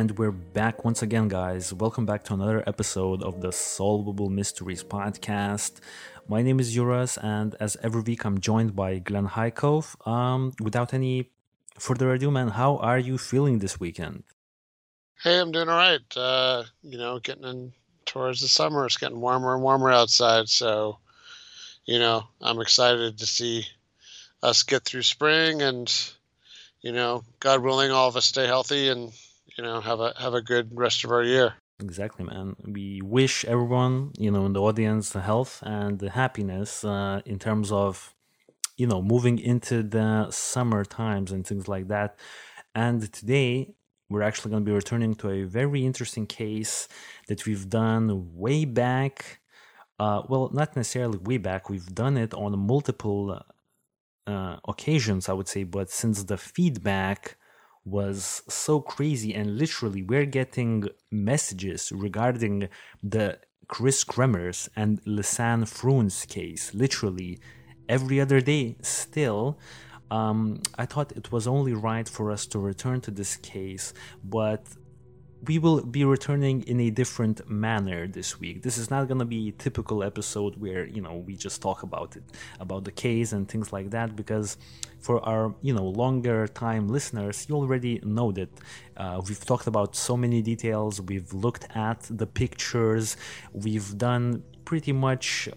And we're back once again, guys. Welcome back to another episode of the Solvable Mysteries podcast. My name is Juras, and as every week, I'm joined by Glenn Highcove. Um, without any further ado, man, how are you feeling this weekend? Hey, I'm doing all right. Uh, you know, getting in towards the summer. It's getting warmer and warmer outside, so you know, I'm excited to see us get through spring and you know, God willing, all of us stay healthy and you know have a have a good rest of our year. Exactly, man. We wish everyone, you know, in the audience, the health and the happiness uh, in terms of, you know, moving into the summer times and things like that. And today, we're actually going to be returning to a very interesting case that we've done way back. Uh, well, not necessarily way back. We've done it on multiple uh, occasions, I would say, but since the feedback was so crazy and literally we're getting messages regarding the Kris Kremers and Lisanne Froon's case literally every other day still. Um, I thought it was only right for us to return to this case but we will be returning in a different manner this week. This is not going to be a typical episode where, you know, we just talk about it, about the case and things like that, because for our, you know, longer time listeners, you already know that uh, we've talked about so many details, we've looked at the pictures, we've done pretty much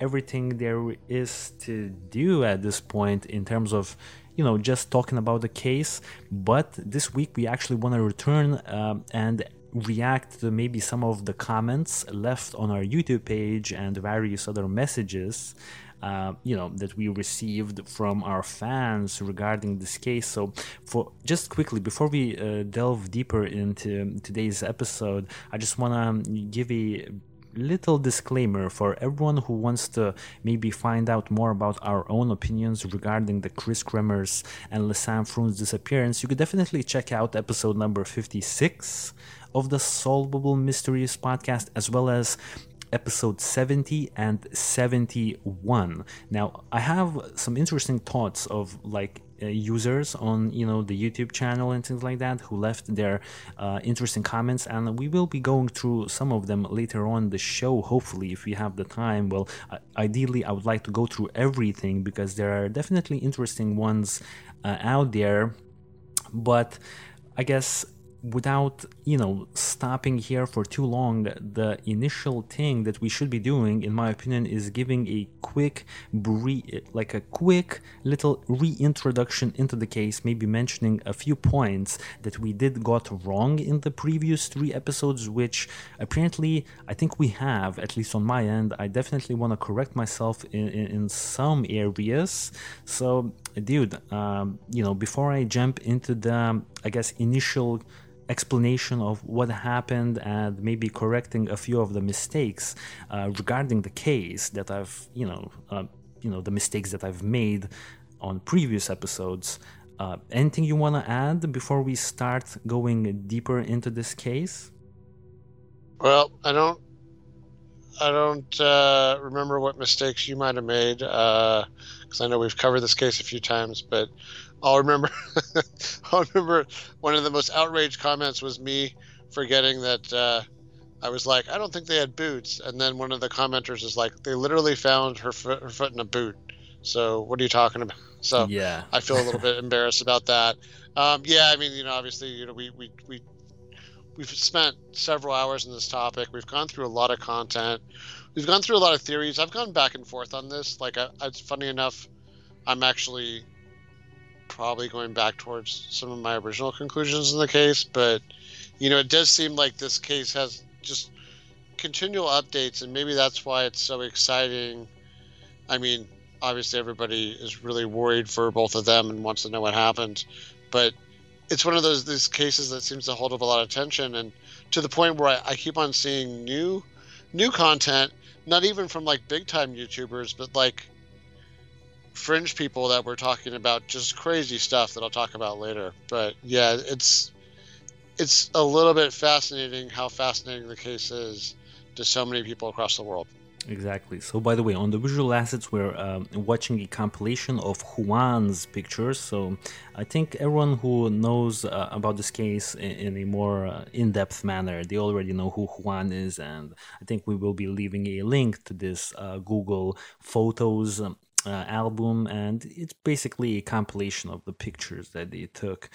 everything there is to do at this point in terms of you know just talking about the case but this week we actually want to return um, and react to maybe some of the comments left on our youtube page and various other messages uh, you know that we received from our fans regarding this case. So for just quickly before we uh, delve deeper into today's episode i just want to give a little disclaimer for everyone who wants to maybe find out more about our own opinions regarding the Kris Kremers and Lisanne Froon's disappearance, you could definitely check out episode number 56 of the Solvable Mysteries podcast, as well as episode 70 and 71. Now, I have some interesting thoughts of like uh, users on you know the YouTube channel and things like that who left their uh, interesting comments, and we will be going through some of them later on the show. Hopefully, if we have the time. Well, uh, ideally, I would like to go through everything because there are definitely interesting ones uh, out there, but I guess without you know stopping here for too long the initial thing that we should be doing in my opinion is giving a quick like a quick little reintroduction into the case maybe mentioning a few points that we did got wrong in the previous three episodes which apparently i think we have at least on my end. I definitely want to correct myself in, in, in some areas. So dude um, you know before i jump into the i guess initial explanation of what happened and maybe correcting a few of the mistakes uh, regarding the case that I've, you know, uh, you know, the mistakes that I've made on previous episodes. Uh, anything you want to add before we start going deeper into this case? Well, I don't, I don't uh, remember what mistakes you might have made because uh, I know we've covered this case a few times, but I'll remember. I'll remember one of the most outraged comments was me forgetting that uh, I was like, I don't think they had boots, and then one of the commenters is like, they literally found her foot, her foot in a boot. So what are you talking about? So yeah, I feel a little bit embarrassed about that. Um, yeah, I mean, you know, obviously, you know, we we we we've spent several hours on this topic. We've gone through a lot of content. We've gone through a lot of theories. I've gone back and forth on this. Like, I, it's funny enough, I'm actually probably going back towards some of my original conclusions in the case, but you know, it does seem like this case has just continual updates, and maybe that's why it's so exciting. I mean, obviously, everybody is really worried for both of them and wants to know what happened, but it's one of those these cases that seems to hold up a lot of attention, and to the point where I, I keep on seeing new new content, not even from like big time YouTubers, but like fringe people that were talking about just crazy stuff that I'll talk about later. But yeah, it's it's a little bit fascinating how fascinating the case is to so many people across the world. Exactly. So, by the way, on the visual assets, we're um, watching a compilation of Juan's pictures. So, I think everyone who knows uh, about this case in, in a more uh, in depth manner, they already know who Juan is. And I think we will be leaving a link to this uh, Google Photos um, uh, album, and it's basically a compilation of the pictures that they took,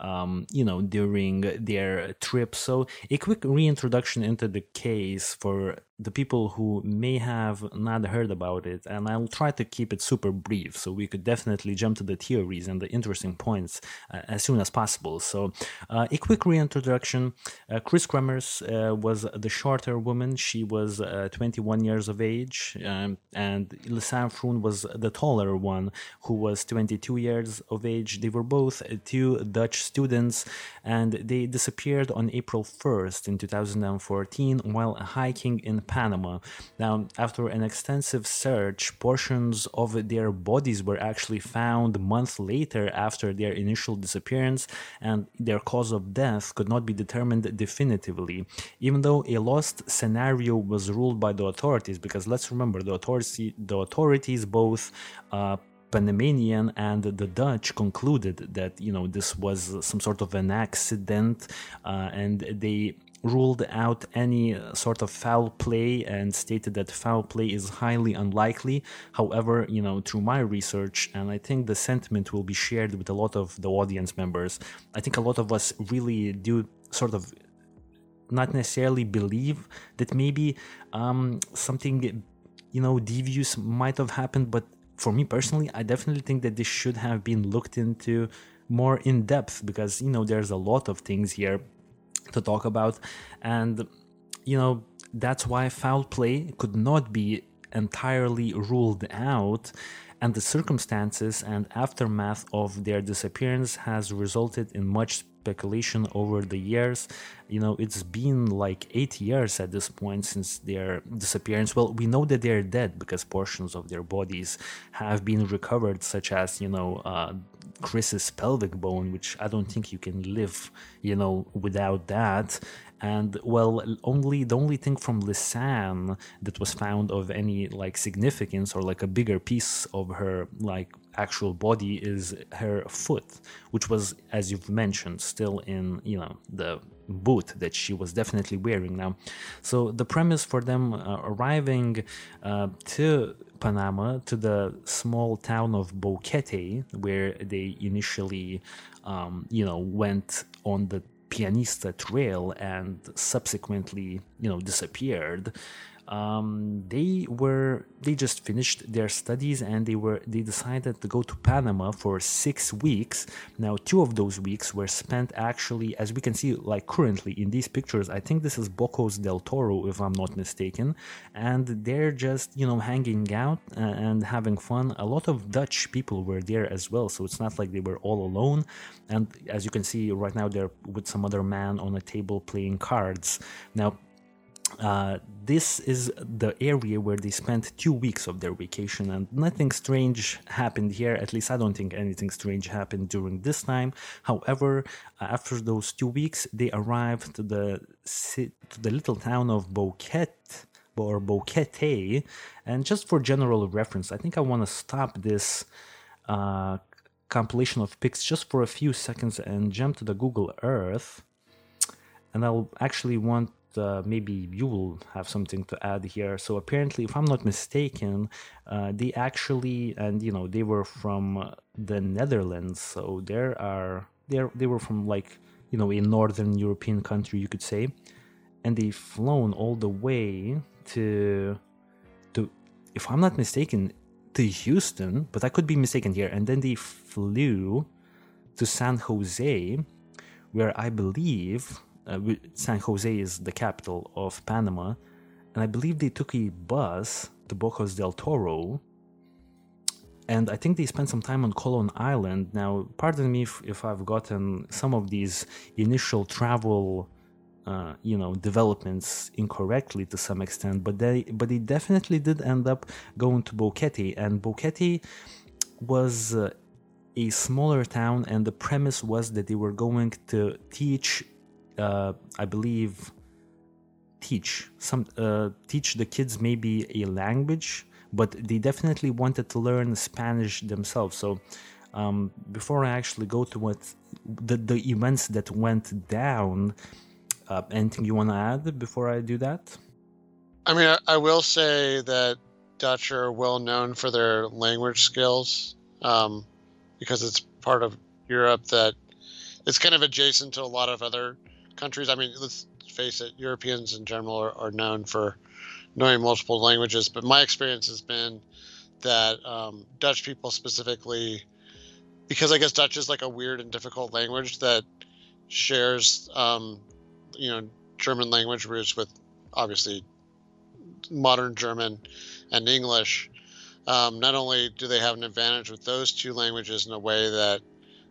um, you know, during their trip. So, a quick reintroduction into the case for the people who may have not heard about it, and I'll try to keep it super brief so we could definitely jump to the theories and the interesting points uh, as soon as possible. So, uh, a quick reintroduction uh, Kris Kremers uh, was the shorter woman, she was uh, 21 years of age, um, and Lisanne Froon was the taller one who was 22 years of age. They were both two Dutch students, and they disappeared on April 1st in 2014 while hiking in Panama. Now, after an extensive search, portions of their bodies were actually found months later after their initial disappearance, and their cause of death could not be determined definitively, even though a lost scenario was ruled by the authorities. Because let's remember, the authorities, the authorities both uh, Panamanian and the Dutch concluded that you know this was some sort of an accident, uh, and they ruled out any sort of foul play and stated that foul play is highly unlikely. However, you know, through my research, and I think the sentiment will be shared with a lot of the audience members, I think a lot of us really do sort of not necessarily believe that maybe um, something, you know, devious might have happened, but for me personally, I definitely think that this should have been looked into more in depth because you know there's a lot of things here to talk about. And, you know, that's why foul play could not be entirely ruled out. And the circumstances and aftermath of their disappearance has resulted in much speculation over the years. You know, it's been like eight years at this point since their disappearance. Well, we know that they're dead because portions of their bodies have been recovered, such as, you know, uh, Kris's pelvic bone, which I don't think you can live, you know, without that. And well, only the only thing from Lisanne that was found of any like significance or like a bigger piece of her like actual body is her foot, which was, as you've mentioned, still in you know the boot that she was definitely wearing now. So the premise for them uh, arriving uh, to Panama to the small town of Boquete, where they initially, um, you know, went on the Pianista Trail and subsequently, you know, disappeared um, they were they just finished their studies and they were they decided to go to Panama for six weeks. Now, two of those weeks were spent actually, as we can see, like currently in these pictures. I think this is Bocas del Toro, if I'm not mistaken, and they're just you know hanging out and having fun. A lot of Dutch people were there as well, so it's not like they were all alone. And as you can see right now, they're with some other man on a table playing cards. Now uh, this is the area where they spent two weeks of their vacation, and nothing strange happened here. At least I don't think anything strange happened during this time. However, uh, after those two weeks, they arrived to the to the little town of Boquete or Boquete, and just for general reference, I think I want to stop this uh, compilation of pics just for a few seconds and jump to the Google Earth, and I'll actually want uh, maybe you will have something to add here. So apparently, if I'm not mistaken, uh, they actually and you know they were from the Netherlands. So there are they they were from like you know a northern European country you could say, and they flown all the way to to if I'm not mistaken to Houston, but I could be mistaken here. And then they flew to San Jose, where I believe uh, San Jose is the capital of Panama, and I believe they took a bus to Bocas del Toro. And I think they spent some time on Colon Island. Now, pardon me if, if I've gotten some of these initial travel, uh, you know, developments incorrectly to some extent, but they but they definitely did end up going to Boquete, and Boquete was uh, a smaller town, and the premise was that they were going to teach uh, I believe, teach some uh, teach the kids maybe a language, but they definitely wanted to learn Spanish themselves. So um, before I actually go to what the the events that went down, uh, anything you want to add before I do that? I mean, I, I, will say that Dutch are well known for their language skills um, because it's part of Europe that it's kind of adjacent to a lot of other countries. I mean, let's face it, Europeans in general are, are known for knowing multiple languages, but my experience has been that um, Dutch people specifically, because I guess Dutch is like a weird and difficult language that shares, um, you know, German language roots with obviously modern German and English. Um, not only do they have an advantage with those two languages in a way that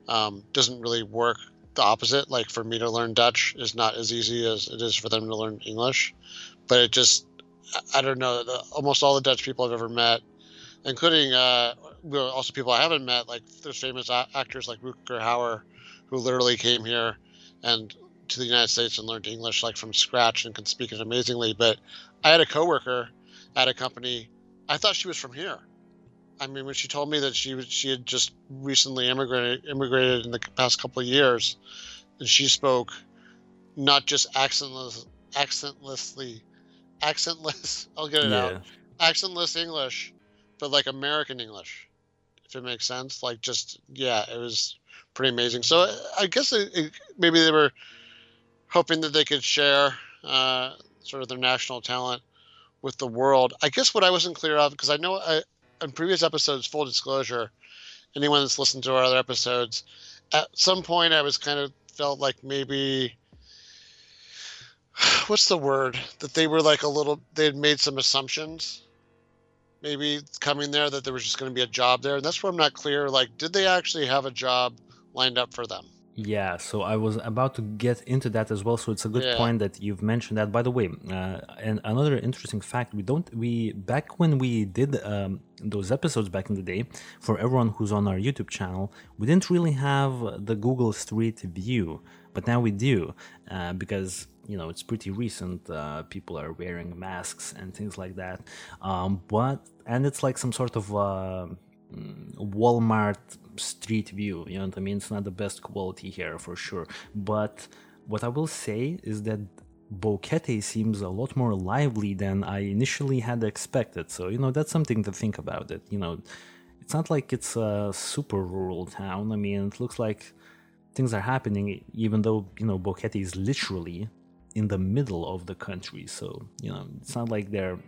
um, doesn't really work the opposite. Like for me to learn Dutch is not as easy as it is for them to learn English, but it just I don't know. The, almost all the Dutch people I've ever met, including uh, also people I haven't met, like there's famous actors like Rutger Hauer, who literally came here and to the United States and learned English like from scratch and can speak it amazingly. But I had a coworker at a company. I thought she was from here. I mean, when she told me that she was, she had just recently immigrated immigrated in the past couple of years, and she spoke not just accentless, accentlessly, accentless. I'll get it yeah. out. Accentless English, but like American English, if it makes sense. Like just yeah, it was pretty amazing. So I guess it, it, maybe they were hoping that they could share uh, sort of their national talent with the world. I guess what I wasn't clear of because I know I, in previous episodes, full disclosure, anyone that's listened to our other episodes, at some point I was kind of felt like maybe what's the word? That they were like a little they had made some assumptions maybe coming there that there was just going to be a job there and that's where i'm not clear like did they actually have a job lined up for them yeah, so I was about to get into that as well. So it's a good yeah. point that you've mentioned that. By the way, uh, and another interesting fact: we don't we back when we did um, those episodes back in the day for everyone who's on our YouTube channel, we didn't really have the Google Street View, but now we do uh, because you know it's pretty recent. Uh, people are wearing masks and things like that. Um, but and it's like some sort of uh, Walmart street view. You know what I mean? It's not the best quality here for sure. But what I will say is that Boquete seems a lot more lively than I initially had expected. So, you know, that's something to think about. It, you know, it's not like it's a super rural town. I mean, it looks like things are happening, even though, you know, Boquete is literally in the middle of the country. So, you know, it's not like they're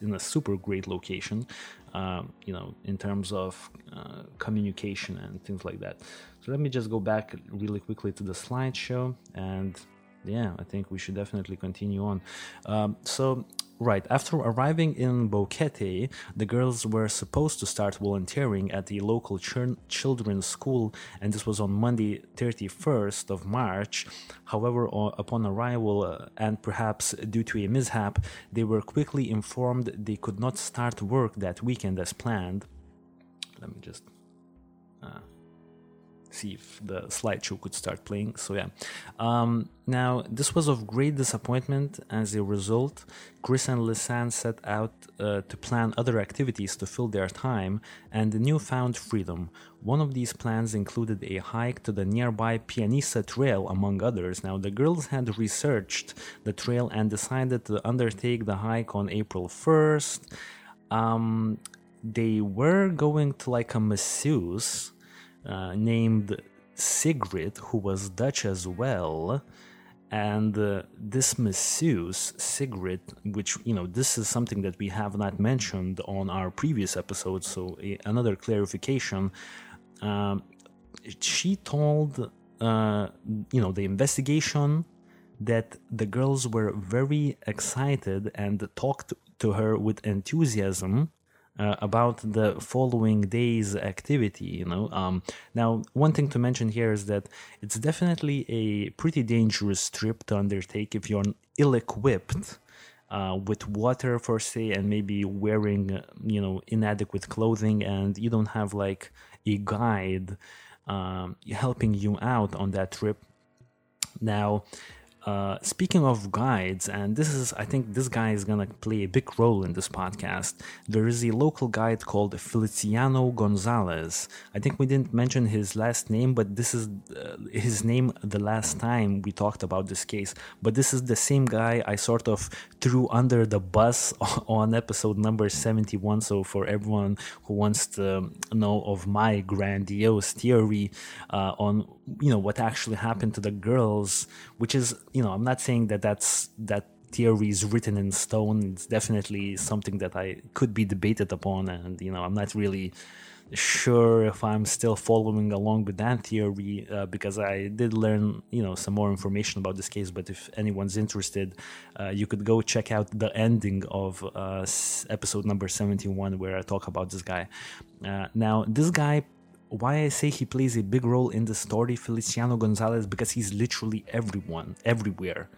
in a super great location, um, you know, in terms of uh, communication and things like that. So let me just go back really quickly to the slideshow and yeah, I think we should definitely continue on. Um, so Right, after arriving in Boquete, the girls were supposed to start volunteering at the local ch- children's school, and this was on Monday, 31st of March. However, upon arrival, uh, and perhaps due to a mishap, they were quickly informed they could not start work that weekend as planned. Let me just. Uh, see if the slideshow could start playing. So yeah, um, now this was of great disappointment. As a result, Kris and Lisanne set out uh, to plan other activities to fill their time and the newfound freedom. One of these plans included a hike to the nearby Pianista Trail, among others. Now the girls had researched the trail and decided to undertake the hike on April first. Um, they were going to like a masseuse uh, named Sigrid, who was Dutch as well. And uh, this masseuse, Sigrid, which, you know, this is something that we have not mentioned on our previous episode, so a, another clarification. Um, she told, uh, you know, the investigation that the girls were very excited and talked to her with enthusiasm uh, about the following day's activity you know. Um, now one thing to mention here is that it's definitely a pretty dangerous trip to undertake if you're ill-equipped uh, with water for say and maybe wearing you know inadequate clothing and you don't have like a guide um, helping you out on that trip. Now uh, speaking of guides, and this is, I think this guy is gonna play a big role in this podcast. There is a local guide called Feliciano Gonzalez. I think we didn't mention his last name, but this is uh, his name the last time we talked about this case. But this is the same guy I sort of threw under the bus on episode number 71. So, for everyone who wants to know of my grandiose theory uh, on you know what actually happened to the girls which is you know i'm not saying that that's that theory is written in stone. It's definitely something that i could be debated upon. And you know i'm not really sure if i'm still following along with that theory uh, because i did learn you know some more information about this case. But if anyone's interested uh, you could go check out the ending of uh, episode number 71 where i talk about this guy. Uh, now this guy why I say he plays a big role in the story, Feliciano Gonzalez, because he's literally everyone, everywhere.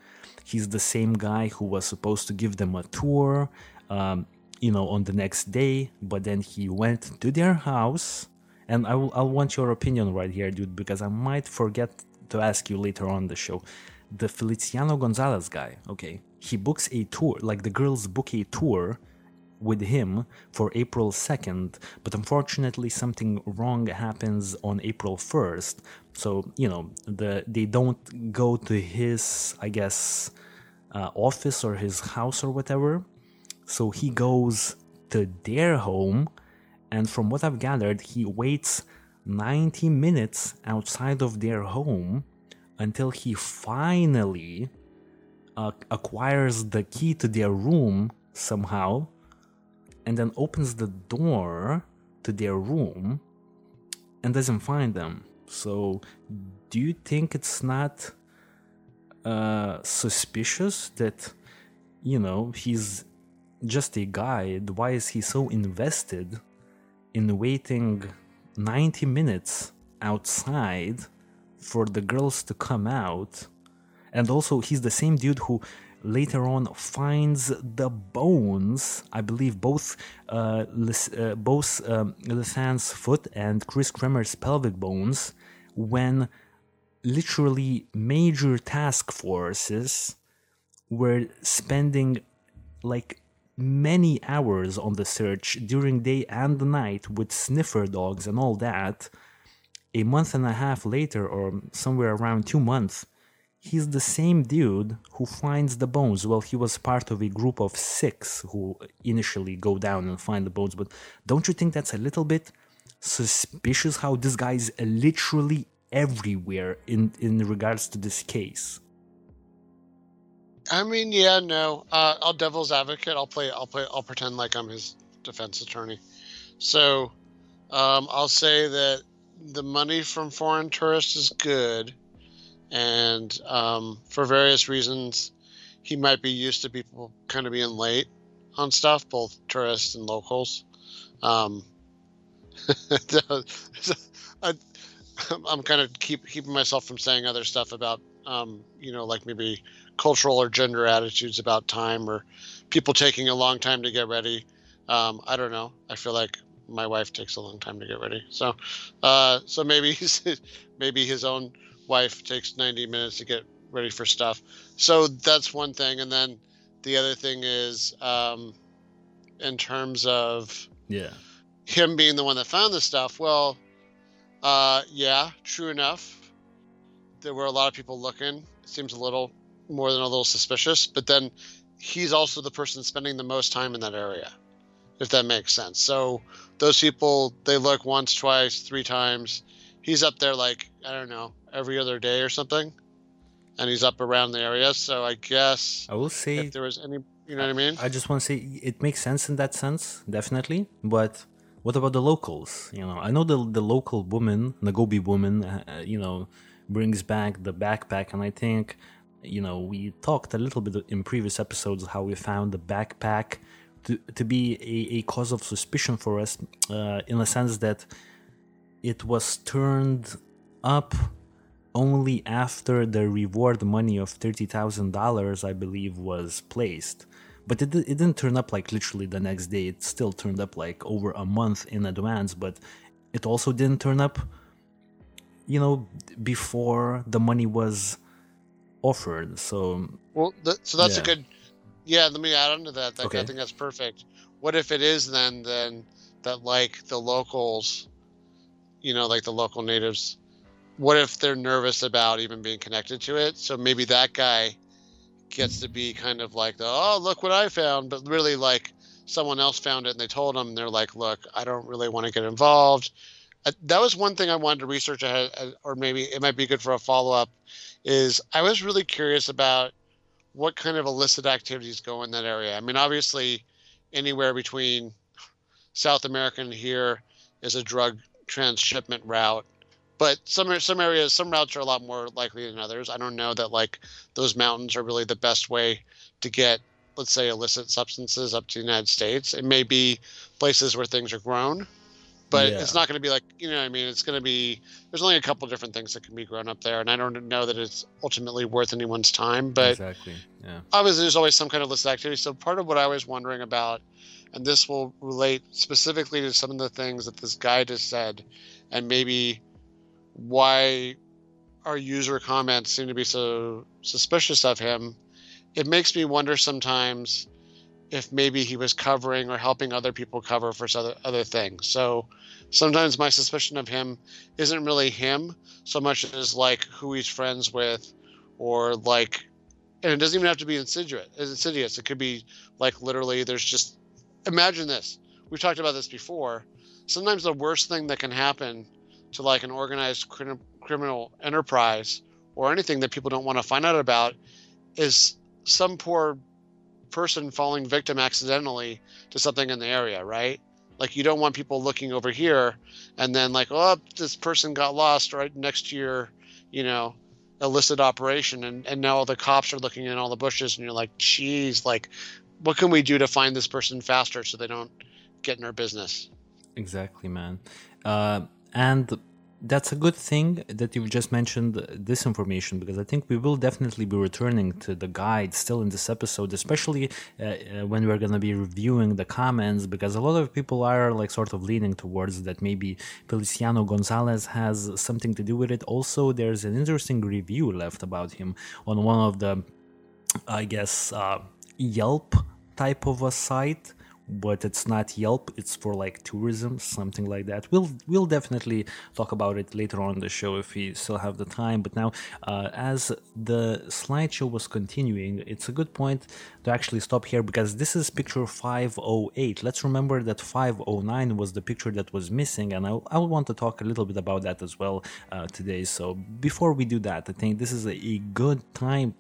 He's the same guy who was supposed to give them a tour, um, you know, on the next day, but then he went to their house. And I will, I want your opinion right here, dude, because I might forget to ask you later on the show. The Feliciano Gonzalez guy, okay, he books a tour, like the girls book a tour with him for April 2nd, but unfortunately something wrong happens on April 1st. So, you know, the they don't go to his, I guess, uh, office or his house or whatever. So he goes to their home, and from what I've gathered, he waits 90 minutes outside of their home until he finally uh, acquires the key to their room somehow and then opens the door to their room and doesn't find them. So, do you think it's not uh, suspicious that, you know, he's just a guide? Why is he so invested in waiting 90 minutes outside for the girls to come out? And also, he's the same dude who later on finds the bones, I believe both uh, uh, both um, foot and Kris Kremers' pelvic bones, when literally major task forces were spending like many hours on the search during day and night with sniffer dogs and all that. A month and a half later, or somewhere around two months, he's the same dude who finds the bones. Well, he was part of a group of six who initially go down and find the bones, but don't you think that's a little bit suspicious how this guy is literally everywhere in, in regards to this case? I mean, yeah, no. Uh, I'll devil's advocate. I'll play. I'll play. I'll pretend like I'm his defense attorney. So, um, I'll say that the money from foreign tourists is good and um, for various reasons, he might be used to people kind of being late on stuff, both tourists and locals. Um, I, am kind of keep keeping myself from saying other stuff about, um, you know, like maybe cultural or gender attitudes about time or people taking a long time to get ready. Um, I don't know. I feel like my wife takes a long time to get ready, so uh, so maybe he's, maybe his own wife takes 90 minutes to get ready for stuff. So that's one thing. And then the other thing is, um, in terms of yeah, him being the one that found the stuff. Well, uh, yeah, true enough. There were a lot of people looking. It seems a little more than a little suspicious. But then he's also the person spending the most time in that area, if that makes sense. So those people, they look once, twice, three times. He's up there like I don't know every other day or something, and he's up around the area. So I guess I will say if there was any, you know what I mean. I just want to say it makes sense in that sense, definitely. But what about the locals? You know, I know the the local woman, Ngöbe woman, uh, uh, you know, brings back the backpack, and I think, you know, we talked a little bit in previous episodes how we found the backpack to to be a, a cause of suspicion for us, uh, in the sense that it was turned up only after the reward money of $30,000, I believe, was placed. But it, it didn't turn up like literally the next day. It still turned up like over a month in advance, but it also didn't turn up, you know, before the money was offered. So well, th- so that's yeah. a good. Yeah, let me add on to that. that okay. I think that's perfect. What if it is then then that like the locals, you know, like the local natives, what if they're nervous about even being connected to it? So maybe that guy gets to be kind of like the oh look what I found, but really like someone else found it and they told them they're like look I don't really want to get involved. Uh, that was one thing I wanted to research ahead, uh, or maybe it might be good for a follow up. Is I was really curious about what kind of illicit activities go in that area. I mean, obviously, anywhere between South America and here is a drug transshipment route but some some areas some routes are a lot more likely than others. I don't know that like those mountains are really the best way to get let's say illicit substances up to the united states. It may be places where things are grown but yeah. it's not going to be like you know i mean? It's going to be there's only a couple different things that can be grown up there and i don't know that it's ultimately worth anyone's time but exactly yeah. obviously there's always some kind of illicit activity. So part of what i was wondering about and this will relate specifically to some of the things that this guy just said and maybe why our user comments seem to be so suspicious of him, it makes me wonder sometimes if maybe he was covering or helping other people cover for other, other things. So sometimes my suspicion of him isn't really him so much as like who he's friends with or like and it doesn't even have to be insidious insidious it could be like literally there's just imagine this we've talked about this before sometimes the worst thing that can happen to like an organized cr- criminal enterprise or anything that people don't want to find out about is some poor person falling victim accidentally to something in the area, right? Like you don't want people looking over here and then like, oh, this person got lost right next to your, you know, illicit operation and, and now all the cops are looking in all the bushes and you're like, geez, like what can we do to find this person faster so they don't get in our business? Exactly, man. Uh, and that's a good thing that you've just mentioned this information because I think we will definitely be returning to the guide still in this episode, especially uh, uh, when we're going to be reviewing the comments because a lot of people are like sort of leaning towards that maybe Feliciano Gonzalez has something to do with it. Also, there's an interesting review left about him on one of the, I guess, uh, Yelp type of a site but it's not Yelp. It's for like tourism, something like that. We'll we'll definitely talk about it later on the show if we still have the time. But now, uh, as the slideshow was continuing, it's a good point to actually stop here because this is picture 508. Let's remember that 509 was the picture that was missing, and I I want to talk a little bit about that as well uh, today. So before we do that, I think this is a, a good time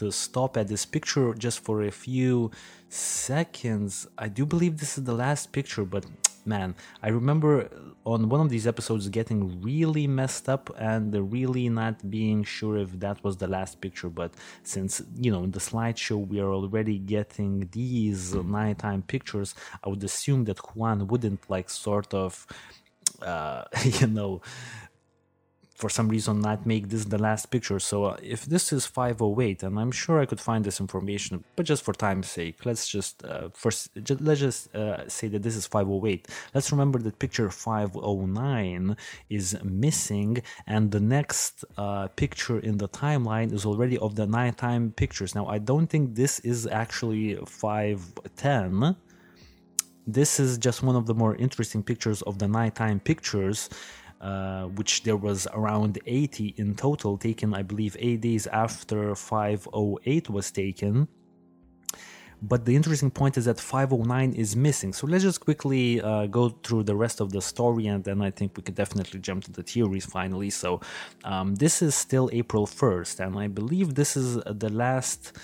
to stop at this picture just for a few seconds. I do believe this is the last picture, but man, I remember on one of these episodes getting really messed up and really not being sure if that was the last picture. But since, you know, in the slideshow we are already getting these nighttime pictures, I would assume that Juan wouldn't like sort of, uh, you know, for some reason not make this the last picture. So uh, if this is 508, and I'm sure I could find this information, but just for time's sake, let's just uh, first just, let's just uh, say that this is 508. Let's remember that picture 509 is missing, and the next uh, picture in the timeline is already of the nighttime pictures. Now I don't think this is actually 510 this is just one of the more interesting pictures of the nighttime pictures uh, which there was around 80 in total taken, I believe, eight days after 508 was taken. But the interesting point is that 509 is missing. So let's just quickly uh, go through the rest of the story, and then I think we could definitely jump to the theories finally. So um, this is still April 1st, and I believe this is the last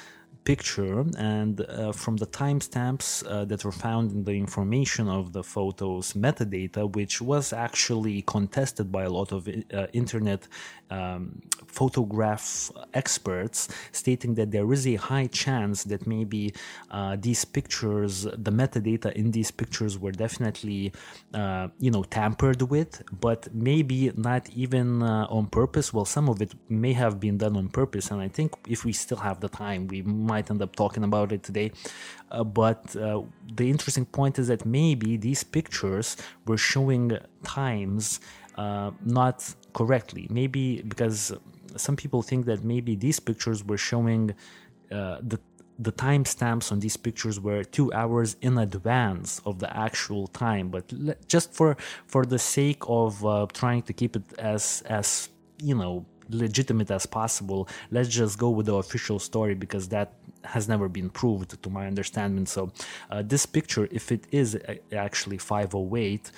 picture and uh, from the timestamps uh, that were found in the information of the photos metadata, which was actually contested by a lot of uh, internet um, photograph experts, stating that there is a high chance that maybe uh, these pictures, the metadata in these pictures, were definitely, uh, you know, tampered with, but maybe not even uh, on purpose. Well, some of it may have been done on purpose, and I think if we still have the time, we might end up talking about it today. Uh, but uh, the interesting point is that maybe these pictures were showing times uh, not correctly. Maybe because some people think that maybe these pictures were showing uh, the the timestamps on these pictures were two hours in advance of the actual time. But le- just for for the sake of uh, trying to keep it as as you know legitimate as possible, let's just go with the official story because that has never been proved to my understanding. So uh, this picture, if it is actually 508.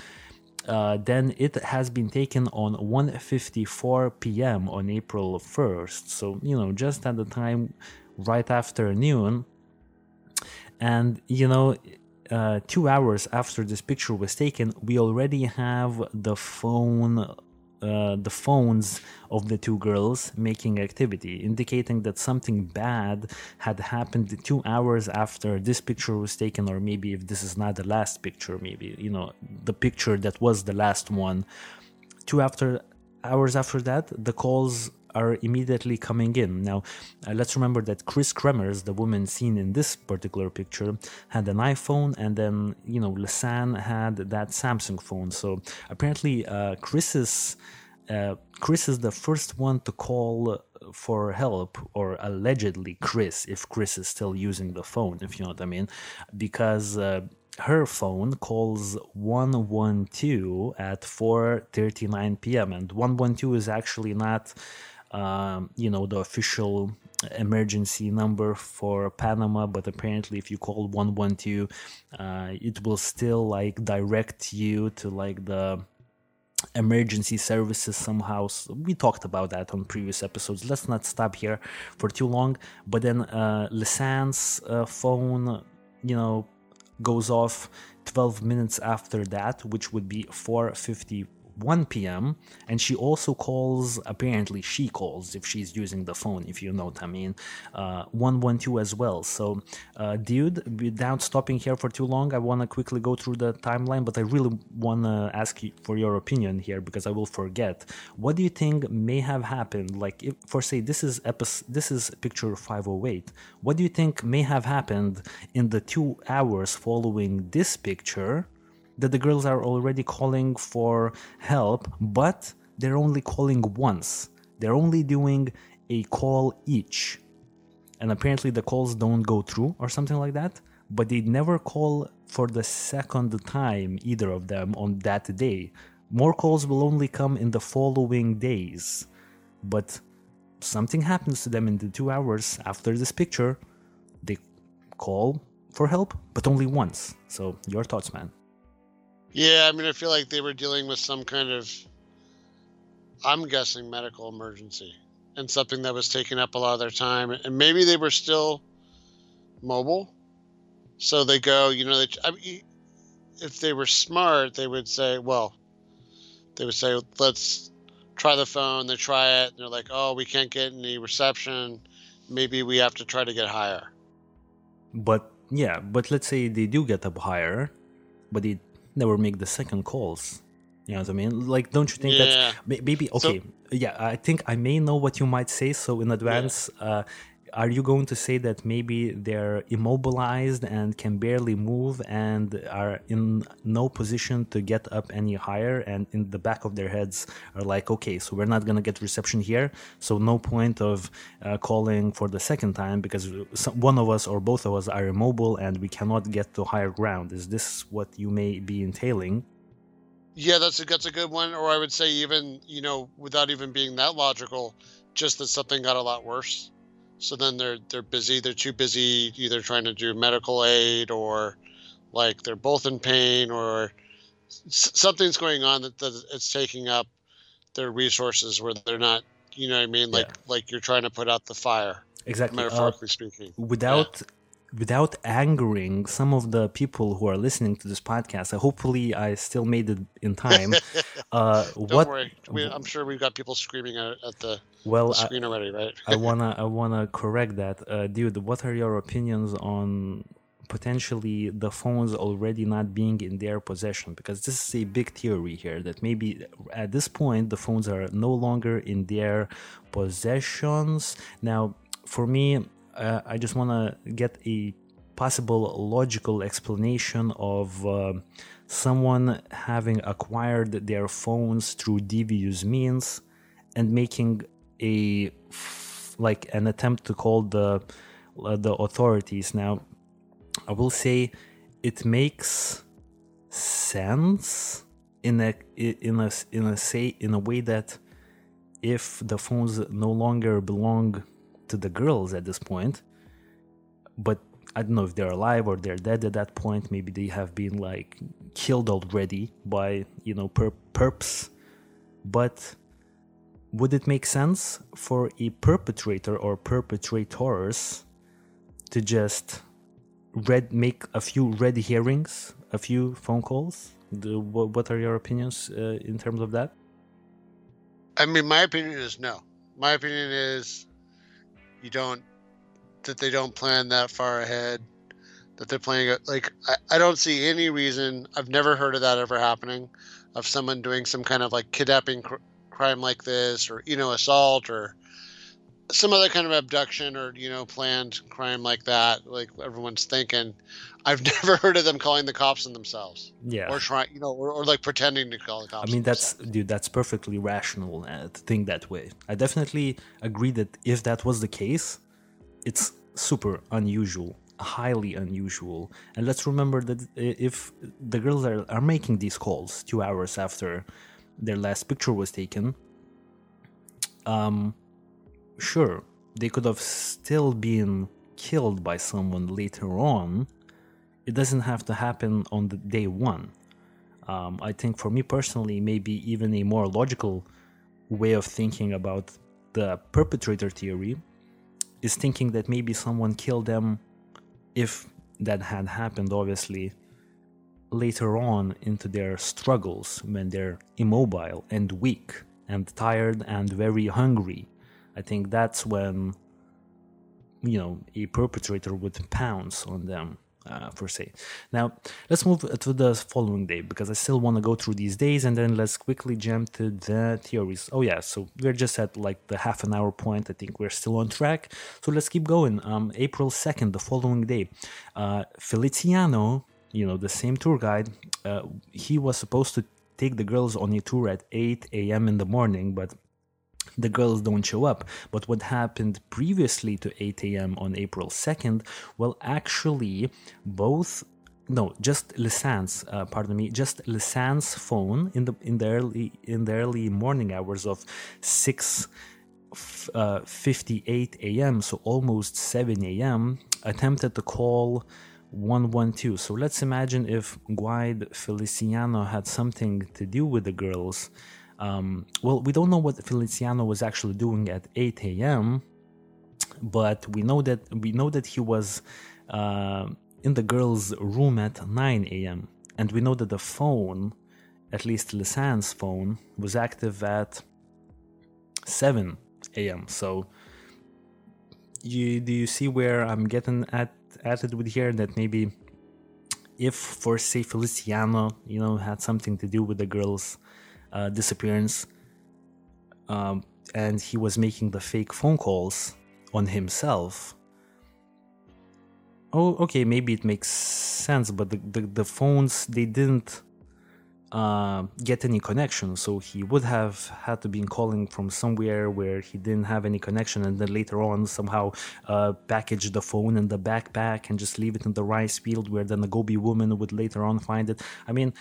Uh, then it has been taken on 1:54 p.m. on April 1st. So you know, just at the time right after noon. And, you know, uh, two hours after this picture was taken, we already have the phone, uh, the phones of the two girls making activity, indicating that something bad had happened two hours after this picture was taken, or maybe if this is not the last picture, maybe you know the picture that was the last one. Two after hours after that, the calls are immediately coming in. Now, uh, let's remember that Kris Kremers, the woman seen in this particular picture, had an iPhone, and then you know Lisanne had that Samsung phone. So apparently, uh, Kris is uh, Kris is the first one to call for help, or allegedly Kris, if Kris is still using the phone, if you know what I mean, because uh, her phone calls 112 at 4:39 p.m. and 112 is actually not um, you know, the official emergency number for Panama, but apparently if you call 112, uh, it will still like direct you to like the emergency services somehow. So we talked about that on previous episodes. Let's not stop here for too long. But then uh, Lisanne's uh, phone, you know, goes off 12 minutes after that, which would be 450 1 p.m. and she also calls apparently she calls if she's using the phone if you know what I mean uh, 112 as well. So uh, dude without stopping here for too long I want to quickly go through the timeline but I really want to ask you for your opinion here because I will forget. What do you think may have happened? Like if for say this is episode this is picture 508 what do you think may have happened in the two hours following this picture that the girls are already calling for help, but they're only calling once. They're only doing a call each. And apparently the calls don't go through or something like that, but they never call for the second time, either of them, on that day. More calls will only come in the following days. But something happens to them in the two hours after this picture. They call for help, but only once. So, your thoughts, man. Yeah, I mean, I feel like they were dealing with some kind of, I'm guessing, medical emergency and something that was taking up a lot of their time. And maybe they were still mobile. So they go, you know, they, I mean, if they were smart, they would say, well, they would say, let's try the phone. They try it. And they're like, oh, we can't get any reception. Maybe we have to try to get higher. But yeah, but let's say they do get up higher, but they never make the second calls. You know what I mean? Like, don't you think yeah. that's maybe okay? So, yeah, I think I may know what you might say. So in advance, yeah. uh, are you going to say that maybe they're immobilized and can barely move and are in no position to get up any higher and in the back of their heads are like okay so we're not going to get reception here. So no point of uh, calling for the second time because one of us or both of us are immobile and we cannot get to higher ground. Is this what you may be entailing? Yeah that's a that's a good one. Or i would say even you know without even being that logical just that something got a lot worse so then they're they're busy. They're too busy either trying to do medical aid or like they're both in pain or something's going on that, that it's taking up their resources where they're not. You know what I mean? Like yeah. like you're trying to put out the fire. Exactly. Metaphorically uh, speaking. Without yeah without angering some of the people who are listening to this podcast, hopefully I still made it in time. Uh, Don't what, worry, we, I'm sure we've got people screaming at, at the, well, the screen I, already, right? I wanna I wanna correct that, uh, dude. What are your opinions on potentially the phones already not being in their possession? Because this is a big theory here that maybe at this point the phones are no longer in their possessions. Now, for me, uh, I just want to get a possible logical explanation of uh, someone having acquired their phones through devious means and making a like an attempt to call the uh, the authorities. Now, I will say it makes sense in a in a in a say in a way that if the phones no longer belong to the girls at this point, but I don't know if they're alive or they're dead at that point. Maybe they have been like killed already by you know per- perps. But would it make sense for a perpetrator or perpetrators to just red make a few red hearings, a few phone calls? The, what, are your opinions uh, in terms of that? I mean, my opinion is no. My opinion is you don't that they don't plan that far ahead. That they're planning like I, I don't see any reason. I've never heard of that ever happening, of someone doing some kind of like kidnapping cr- crime like this, or you know, assault, or some other kind of abduction or you know planned crime like that like everyone's thinking. I've never heard of them calling the cops on themselves. Yeah. Or trying you know or, or like pretending to call the cops i mean that's dude that's perfectly rational uh, to think that way. I definitely agree that if that was the case it's super unusual highly unusual. And let's remember that if the girls are, are making these calls two hours after their last picture was taken um sure, they could have still been killed by someone later on. It doesn't have to happen on the day one. Um, I think for me personally, maybe even a more logical way of thinking about the perpetrator theory is thinking that maybe someone killed them if that had happened, obviously, later on into their struggles when they're immobile and weak and tired and very hungry I think that's when you know a perpetrator would pounce on them uh, per se. Now let's move to the following day because I still want to go through these days and then let's quickly jump to the theories. Oh yeah, so we're just at like the half an hour point. I think we're still on track. So let's keep going. Um, April second, the following day, uh, Feliciano, you know the same tour guide, uh, he was supposed to take the girls on a tour at 8 a.m. in the morning, but the girls don't show up. But what happened previously to 8 a.m. on April 2nd? Well, actually, both no, just Lisanne's, uh, pardon me, just Lisanne's phone in the in the early in the early morning hours of 6 uh, 58 a.m. so almost 7 a.m. attempted to call 112. So let's imagine if Guide Feliciano had something to do with the girls um, well, we don't know what Feliciano was actually doing at 8 a.m., but we know that we know that he was uh, in the girl's room at 9 a.m. And we know that the phone, at least Lisanne's phone, was active at 7 a.m. So, you do you see where I'm getting at at it with here? That maybe if for say Feliciano, you know, had something to do with the girl's uh, disappearance, um, and he was making the fake phone calls on himself. Oh, okay, maybe it makes sense, but the, the, the phones they didn't uh, get any connection, so he would have had to be calling from somewhere where he didn't have any connection, and then later on somehow uh, package the phone in the backpack and just leave it in the rice field where the Ngöbe woman would later on find it. I mean,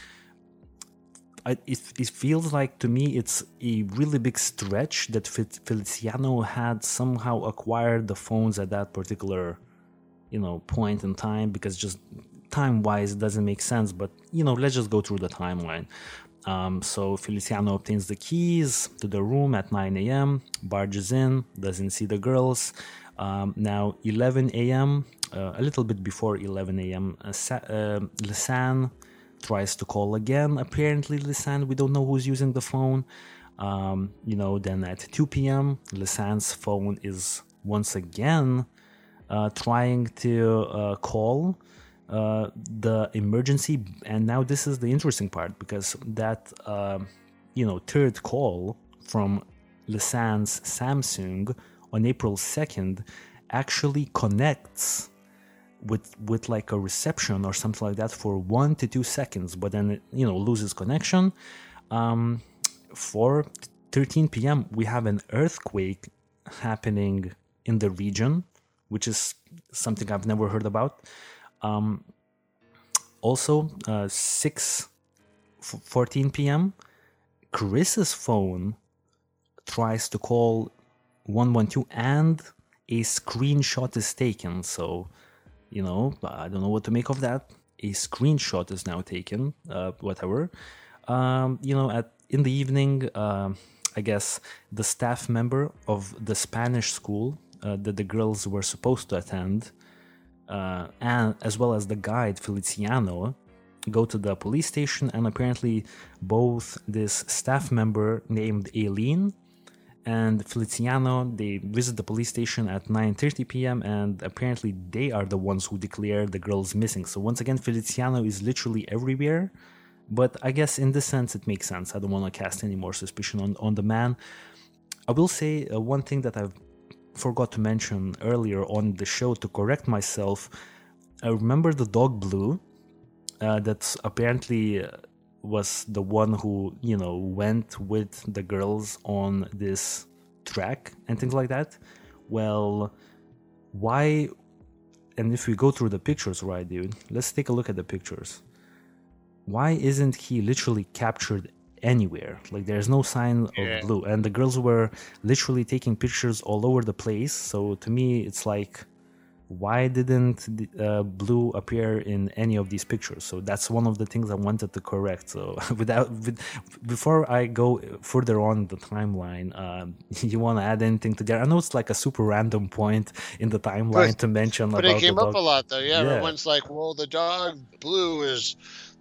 I, it, it feels like to me it's a really big stretch that Feliciano had somehow acquired the phones at that particular, you know, point in time because just time wise it doesn't make sense. But you know, let's just go through the timeline. Um, so Feliciano obtains the keys to the room at 9 a.m., barges in, doesn't see the girls. Um, now 11 a.m., uh, a little bit before 11 a.m., uh, uh, Lisanne tries to call again. Apparently, Lisanne, we don't know who's using the phone. Um, you know, then at 2 p.m., Lisanne's phone is once again uh, trying to uh, call uh, the emergency. And now this is the interesting part because that, um, you know, third call from Lisanne's Samsung on April 2nd actually connects with with like a reception or something like that for one to two seconds, but then it, you know loses connection um, for 13 p.m., we have an earthquake happening in the region, which is something I've never heard about. Um, also, uh, 6 14 p.m., Kris's phone tries to call 112 and a screenshot is taken. So, you know, I don't know what to make of that. A screenshot is now taken, uh, whatever. Um, you know, at in the evening, uh, I guess the staff member of the Spanish school uh, that the girls were supposed to attend, uh, and as well as the guide Feliciano, go to the police station, and apparently both this staff member named Aileen and Feliciano they visit the police station at 9:30 p.m. and apparently they are the ones who declare the girls missing. So once again, Feliciano is literally everywhere. But I guess in this sense it makes sense. I don't want to cast any more suspicion on on the man. I will say uh, one thing that I forgot to mention earlier on the show to correct myself. I remember the dog Blue. Uh, that's apparently uh, was the one who you know went with the girls on this track and things like that. Well why and if we go through the pictures right dude let's take a look at the pictures. Why isn't he literally captured anywhere? Like there's no sign of yeah. blue. And the girls were literally taking pictures all over the place. So to me it's like why didn't uh, blue appear in any of these pictures? So that's one of the things i wanted to correct. So without with, before i go further on the timeline um, you want to add anything to that i know it's like a super random point in the timeline but, to mention but it came up a lot though yeah, yeah. everyone's like well the dog blue is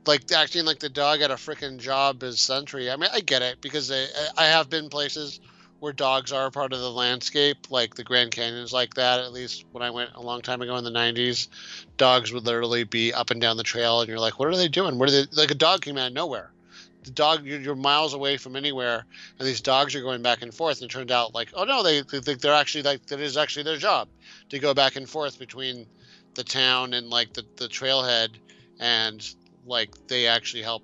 like acting like the dog had a freaking job as sentry i mean i get it because I, I have been places where dogs are part of the landscape, like the Grand Canyon's like that. At least when I went a long time ago in the '90s, dogs would literally be up and down the trail, and you're like, "What are they doing? What are they?" Like a dog came out of nowhere. The dog, you're, you're miles away from anywhere, and these dogs are going back and forth. And it turned out like, oh no, they think they're actually like that is actually their job to go back and forth between the town and like the the trailhead, and like they actually help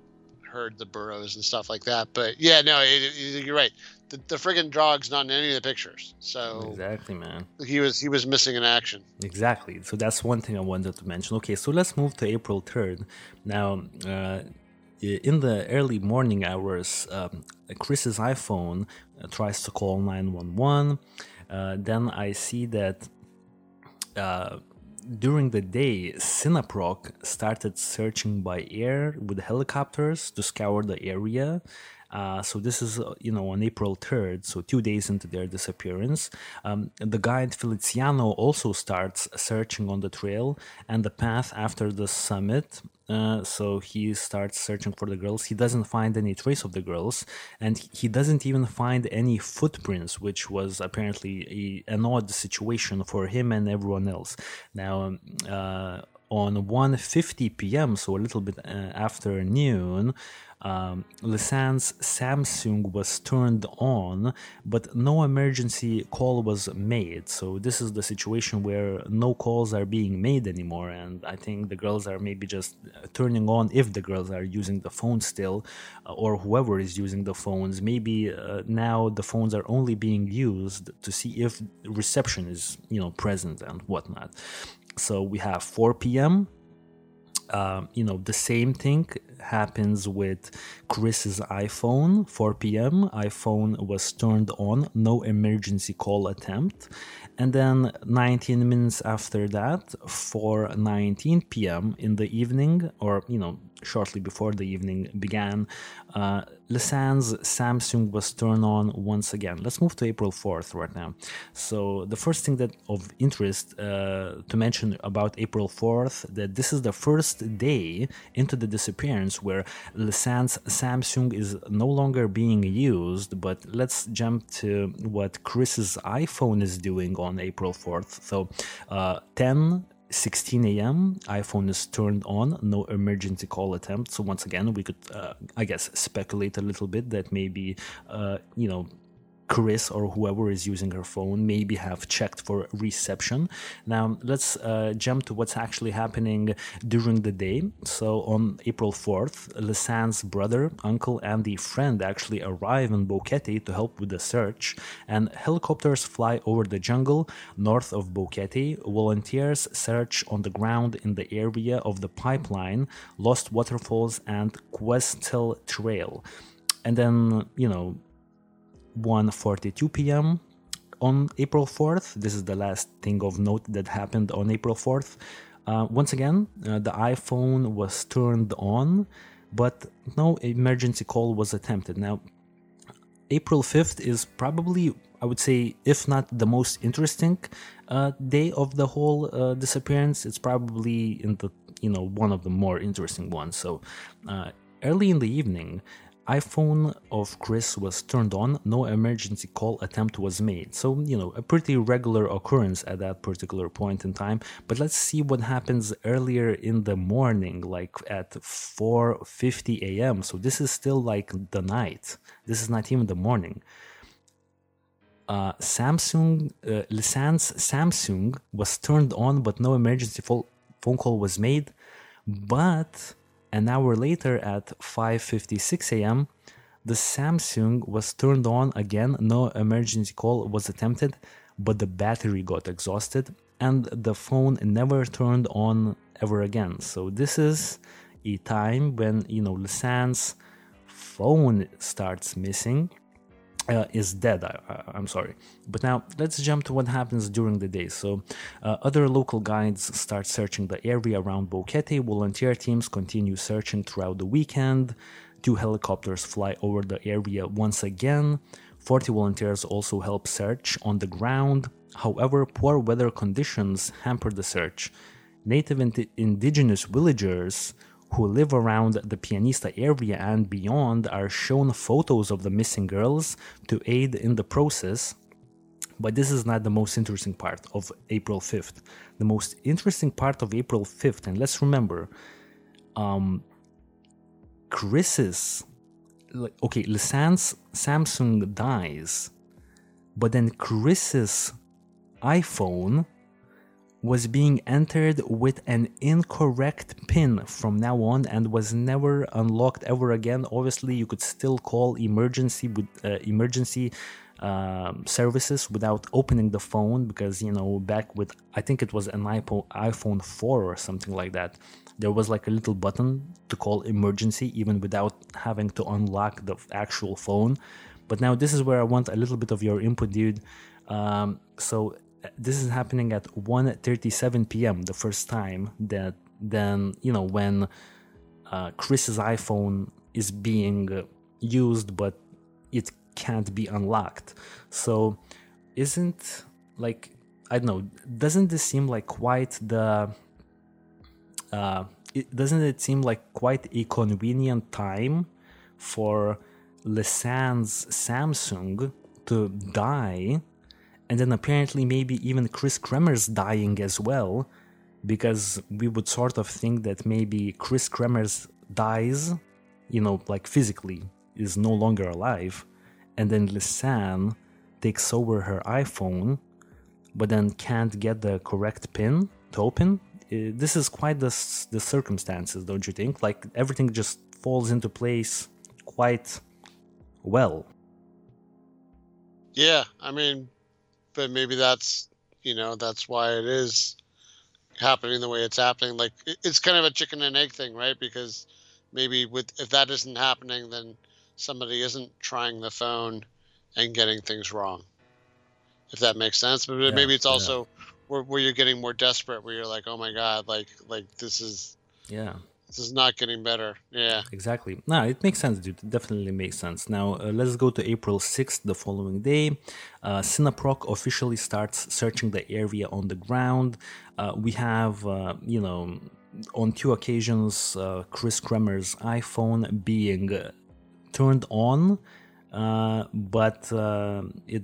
herd the burros and stuff like that. But yeah, no, it, it, you're right the, the friggin' dog's not in any of the pictures. So exactly, man. He was he was missing in action. Exactly. So that's one thing I wanted to mention. Okay, so let's move to April third. Now, uh, in the early morning hours, um, Kris's iPhone uh, tries to call nine one one. Uh, then I see that. Uh, during the day, SINAPROC started searching by air with helicopters to scour the area uh, so this is, uh, you know, on April 3rd, so two days into their disappearance. Um, the guide Feliciano also starts searching on the trail and the path after the summit. Uh, so he starts searching for the girls. He doesn't find any trace of the girls, and he doesn't even find any footprints, which was apparently a, an odd situation for him and everyone else. Now, uh, on 1:50 p.m., so a little bit uh, after noon, um, Samsung was turned on, but no emergency call was made. So this is the situation where no calls are being made anymore, and I think the girls are maybe just uh, turning on if the girls are using the phone still, uh, or whoever is using the phones. Maybe uh, now the phones are only being used to see if reception is you know present and whatnot. So we have 4 p.m. Uh, you know the same thing happens with Kris's iPhone 4 p.m. iPhone was turned on, no emergency call attempt. And then 19 minutes after that, for 19 p.m. in the evening, or you know, shortly before the evening began, uh, Lisanne's Samsung was turned on once again. Let's move to April 4th right now. So the first thing that of interest uh, to mention about April 4th that this is the first day into the disappearance where Lisanne's Samsung is no longer being used. But let's jump to what Kris's iPhone is doing on April 4th. So uh, 10 16 a.m. iPhone is turned on, no emergency call attempt. So once again, we could, uh, I guess, speculate a little bit that maybe, uh, you know, Kris or whoever is using her phone maybe have checked for reception. Now, let's uh, jump to what's actually happening during the day. So, on April 4th, Lisanne's brother, uncle, and the friend actually arrive in Boquete to help with the search, and helicopters fly over the jungle north of Boquete. Volunteers search on the ground in the area of the pipeline, Lost Waterfalls, and Quetzal Trail. And then, you know, 1:42 p.m. on April 4th. This is the last thing of note that happened on April 4th. Uh, once again, uh, the iPhone was turned on, but no emergency call was attempted. Now, April 5th is probably, I would say, if not the most interesting uh, day of the whole uh, disappearance, it's probably in the you know one of the more interesting ones. So, uh, early in the evening, iPhone of Kris was turned on, no emergency call attempt was made. So, you know, a pretty regular occurrence at that particular point in time. But let's see what happens earlier in the morning, like at 4:50 a.m. So this is still like the night. This is not even the morning. Uh, Samsung, uh, Lisanne's Samsung was turned on, but no emergency phone call was made. But an hour later at 5:56 a.m., the Samsung was turned on again. No emergency call was attempted, but the battery got exhausted and the phone never turned on ever again. So this is a time when you know Lisanne's phone starts missing uh, is dead. I, am sorry. But now let's jump to what happens during the day. So, uh, other local guides start searching the area around Boquete. Volunteer teams continue searching throughout the weekend. Two helicopters fly over the area once again. 40 volunteers also help search on the ground. However, poor weather conditions hamper the search. Native indigenous villagers who live around the Pianista area and beyond are shown photos of the missing girls to aid in the process. But this is not the most interesting part of April 5th. The most interesting part of April 5th, and let's remember, um, Kris's, okay, Lisanne's Samsung dies, but then Kris's iPhone was being entered with an incorrect pin from now on and was never unlocked ever again. Obviously, you could still call emergency with uh, emergency um, services without opening the phone because you know back with I think it was an iPhone iPhone 4 or something like that. There was like a little button to call emergency even without having to unlock the actual phone. But now this is where I want a little bit of your input, dude. Um, so this is happening at 1:37 p.m. the first time that then you know when uh, Kris's iPhone is being used but it can't be unlocked. So isn't like I don't know, doesn't this seem like quite the uh, it, doesn't it seem like quite a convenient time for Lisanne's Samsung to die and then apparently maybe even Kris Kremers dying as well, because we would sort of think that maybe Kris Kremers dies, you know, like physically, is no longer alive, and then Lisanne takes over her iPhone, but then can't get the correct pin to open. Uh, this is quite the, the circumstances, don't you think? Like everything just falls into place quite well. Yeah, I mean, but maybe that's you know that's why it is happening the way it's happening. Like it's kind of a chicken and egg thing, right? Because maybe with if that isn't happening, then somebody isn't trying the phone and getting things wrong. If that makes sense, but yeah, maybe it's also yeah. where, where you're getting more desperate, where you're like, oh my god, like like this is yeah this is not getting better. Yeah. Exactly. No, it makes sense, dude. It definitely makes sense. Now, uh, let's go to April 6th, the following day. Uh, SINAPROC officially starts searching the area on the ground. Uh, we have, uh, you know, on two occasions, uh, Kris Kremers' iPhone being uh, turned on, uh, but it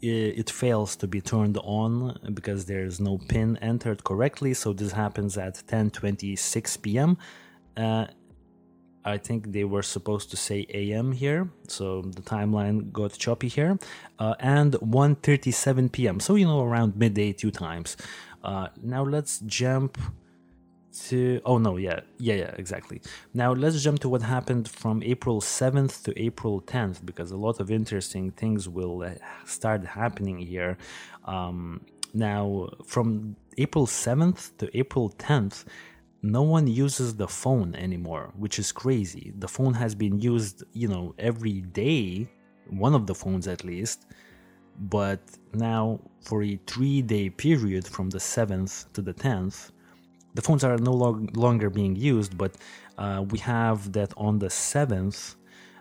it fails to be turned on because there's no pin entered correctly. So this happens at 10:26 p.m. Uh, I think they were supposed to say AM here, so the timeline got choppy here, uh, and 1:37 p.m. So you know around midday two times. Uh, now let's jump to oh no yeah yeah yeah exactly. Now let's jump to what happened from April 7th to April 10th because a lot of interesting things will uh, start happening here. Um, now from April 7th to April 10th no one uses the phone anymore, which is crazy. The phone has been used, you know, every day, one of the phones at least. But now, for a three day period from the 7th to the 10th, the phones are no longer being used, but uh, we have that on the 7th,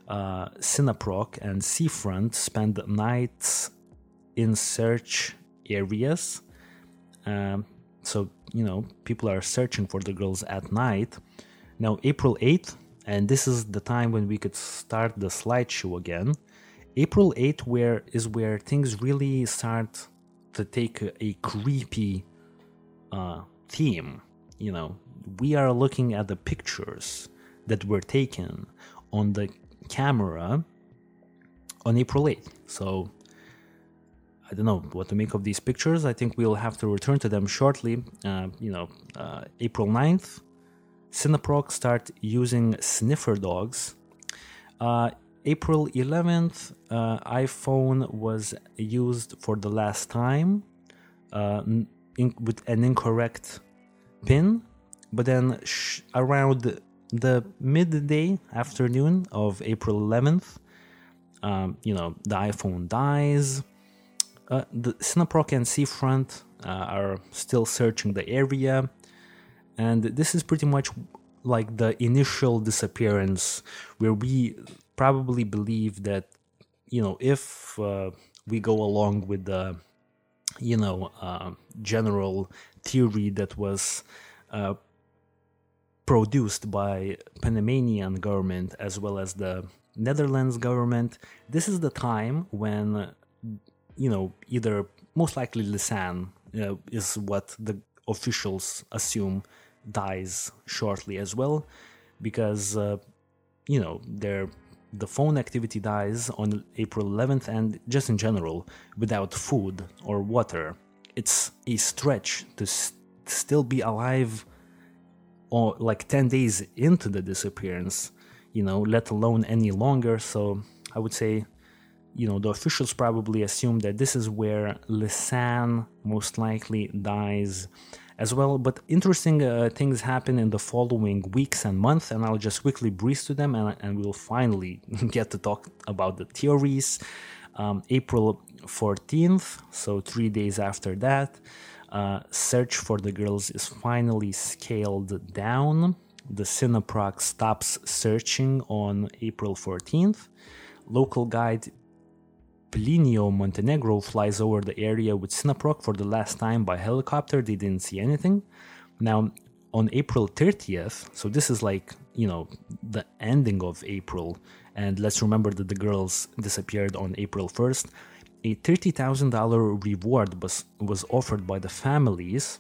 uh, SINAPROC and SENAFRONT spend nights in search areas. Um, so, you know, people are searching for the girls at night. Now, April 8th, and this is the time when we could start the slideshow again. April 8th where is where things really start to take a, a creepy uh, theme. You know, we are looking at the pictures that were taken on the camera on April 8th. So I don't know what to make of these pictures. I think we'll have to return to them shortly. Uh, you know, uh, April 9th, SINAPROC start using sniffer dogs. Uh, April 11th, uh, iPhone was used for the last time uh, in, with an incorrect pin, but then sh- around the midday afternoon of April 11th, um, you know, the iPhone dies. Uh, the SINAPROC and SENAFRONT uh, are still searching the area, and this is pretty much like the initial disappearance where we probably believe that you know if uh, we go along with the you know uh, general theory that was uh, produced by Panamanian government as well as the Netherlands government. This is the time when you know, either most likely Lisanne uh, is what the officials assume dies shortly as well, because uh, you know their the phone activity dies on April 11th, and just in general, without food or water, it's a stretch to st- still be alive, or like 10 days into the disappearance, you know, let alone any longer. So I would say you know, the officials probably assume that this is where Lisanne most likely dies as well. But interesting uh, things happen in the following weeks and months, and I'll just quickly breeze to them, and, and we'll finally get to talk about the theories. Um, April 14th, so three days after that, uh, search for the girls is finally scaled down. The SINAPROC stops searching on April 14th. Local guide Plinio Montenegro flies over the area with SINAPROC for the last time by helicopter. They didn't see anything. Now, on April 30th, so this is like, you know, the ending of April, and let's remember that the girls disappeared on April 1st. A $30,000 reward was, was offered by the families.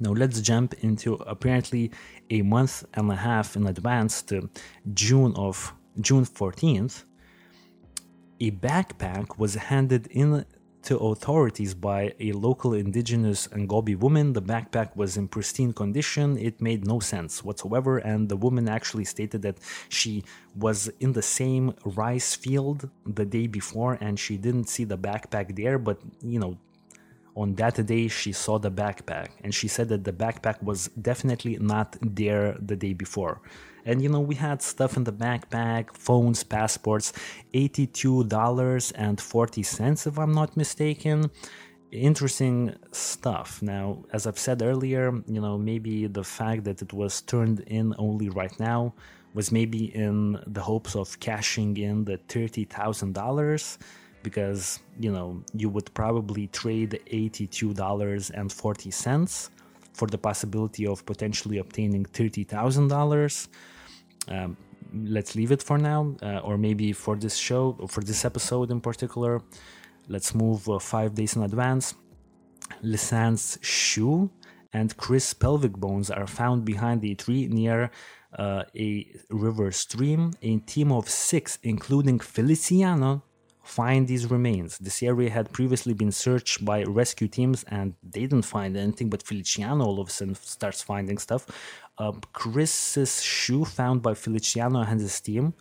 Now, let's jump into apparently a month and a half in advance to June of June 14th a backpack was handed in to authorities by a local indigenous Ngöbe woman. The backpack was in pristine condition. It made no sense whatsoever. And the woman actually stated that she was in the same rice field the day before and she didn't see the backpack there. But, you know, on that day, she saw the backpack and she said that the backpack was definitely not there the day before. And you know, we had stuff in the backpack, phones, passports, $82.40, if I'm not mistaken. Interesting stuff. Now, as I've said earlier, you know, maybe the fact that it was turned in only right now was maybe in the hopes of cashing in the $30,000 because, you know, you would probably trade $82.40 for the possibility of potentially obtaining $30,000. Um, let's leave it for now, uh, or maybe for this show, or for this episode in particular, let's move uh, five days in advance. Lisanne's shoe and Kris' pelvic bones are found behind a tree near uh, a river stream. A team of six, including Feliciano, find these remains. This area had previously been searched by rescue teams and they didn't find anything, but Feliciano all of a sudden starts finding stuff. Uh, Kris's shoe found by Feliciano and his team.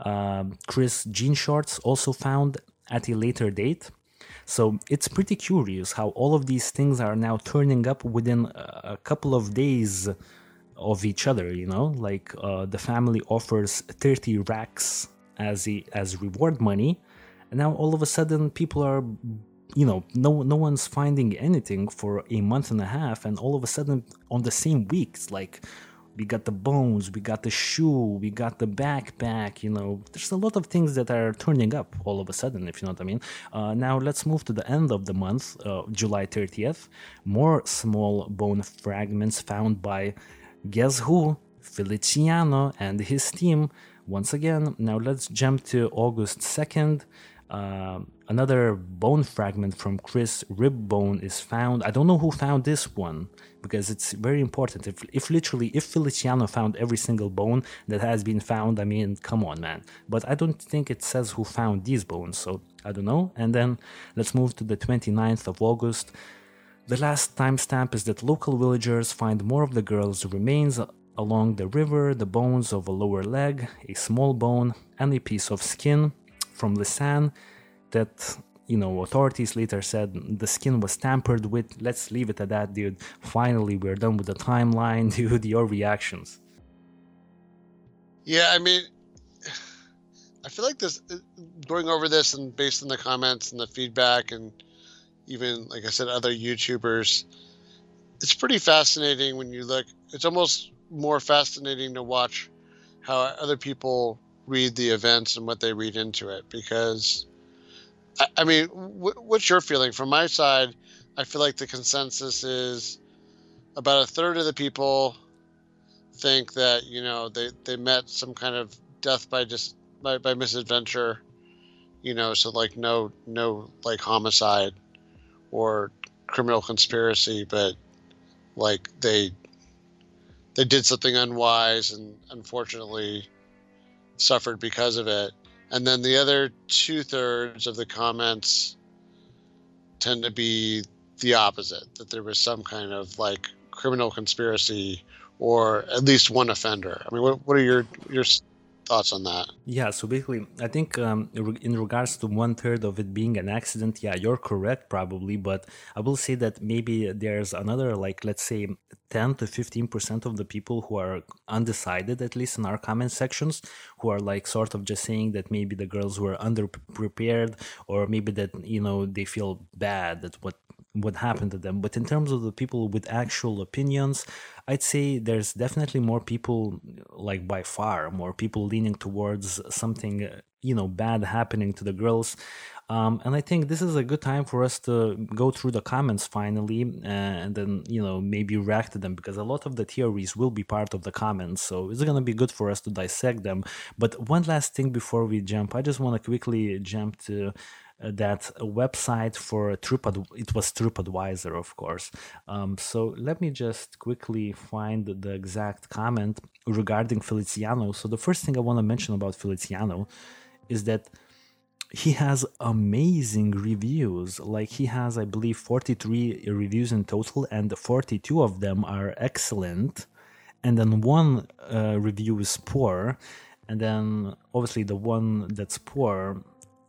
Uh, Kris jean shorts also found at a later date. So it's pretty curious how all of these things are now turning up within a couple of days of each other. You know, like uh, the family offers 30 racks as a, as reward money, and now all of a sudden people are you know no no one's finding anything for a month and a half. And all of a sudden on the same week it's like we got the bones we got the shoe we got the backpack you know there's a lot of things that are turning up all of a sudden if you know what i mean. Uh, now let's move to the end of the month uh, july 30th more small bone fragments found by guess who? Feliciano and his team. Once again now let's jump to august 2nd uh, another bone fragment from Kris' rib bone is found. I don't know who found this one because it's very important. If, if literally, if Feliciano found every single bone that has been found, I mean, come on, man. But I don't think it says who found these bones, so I don't know. And then let's move to the 29th of August. The last timestamp is that local villagers find more of the girl's remains along the river, the bones of a lower leg, a small bone, and a piece of skin from Lisanne that you know authorities later said the skin was tampered with. Let's leave it at that dude. Finally we're done with the timeline dude. Your reactions. Yeah i mean i feel like this going over this and based on the comments and the feedback and even like i said other youtubers it's pretty fascinating when you look. It's almost more fascinating to watch how other people read the events and what they read into it because I, I mean what's your feeling? From my side i feel like the consensus is about a third of the people think that you know they, they met some kind of death by just by, by misadventure you know so like no no like homicide or criminal conspiracy but like they they did something unwise and unfortunately suffered because of it. And then the other two thirds of the comments tend to be the opposite that there was some kind of like criminal conspiracy or at least one offender. I mean, what, what are your your thoughts on that? Yeah, so basically, I think um, in regards to one third of it being an accident, yeah, you're correct probably, but I will say that maybe there's another, like, let's say 10 to 15% of the people who are undecided, at least in our comment sections, who are like sort of just saying that maybe the girls were underprepared or maybe that, you know, they feel bad that what what happened to them. But in terms of the people with actual opinions, I'd say there's definitely more people, like by far, more people leaning towards something, you know, bad happening to the girls. Um, and I think this is a good time for us to go through the comments finally and then, you know, maybe react to them because a lot of the theories will be part of the comments. So it's going to be good for us to dissect them. But one last thing before we jump, I just want to quickly jump to that website for TripAd. It was TripAdvisor, of course. Um, so let me just quickly find the exact comment regarding Feliciano. So the first thing I want to mention about Feliciano is that he has amazing reviews. Like he has, I believe, 43 reviews in total, and 42 of them are excellent. And then one uh, review is poor. And then obviously the one that's poor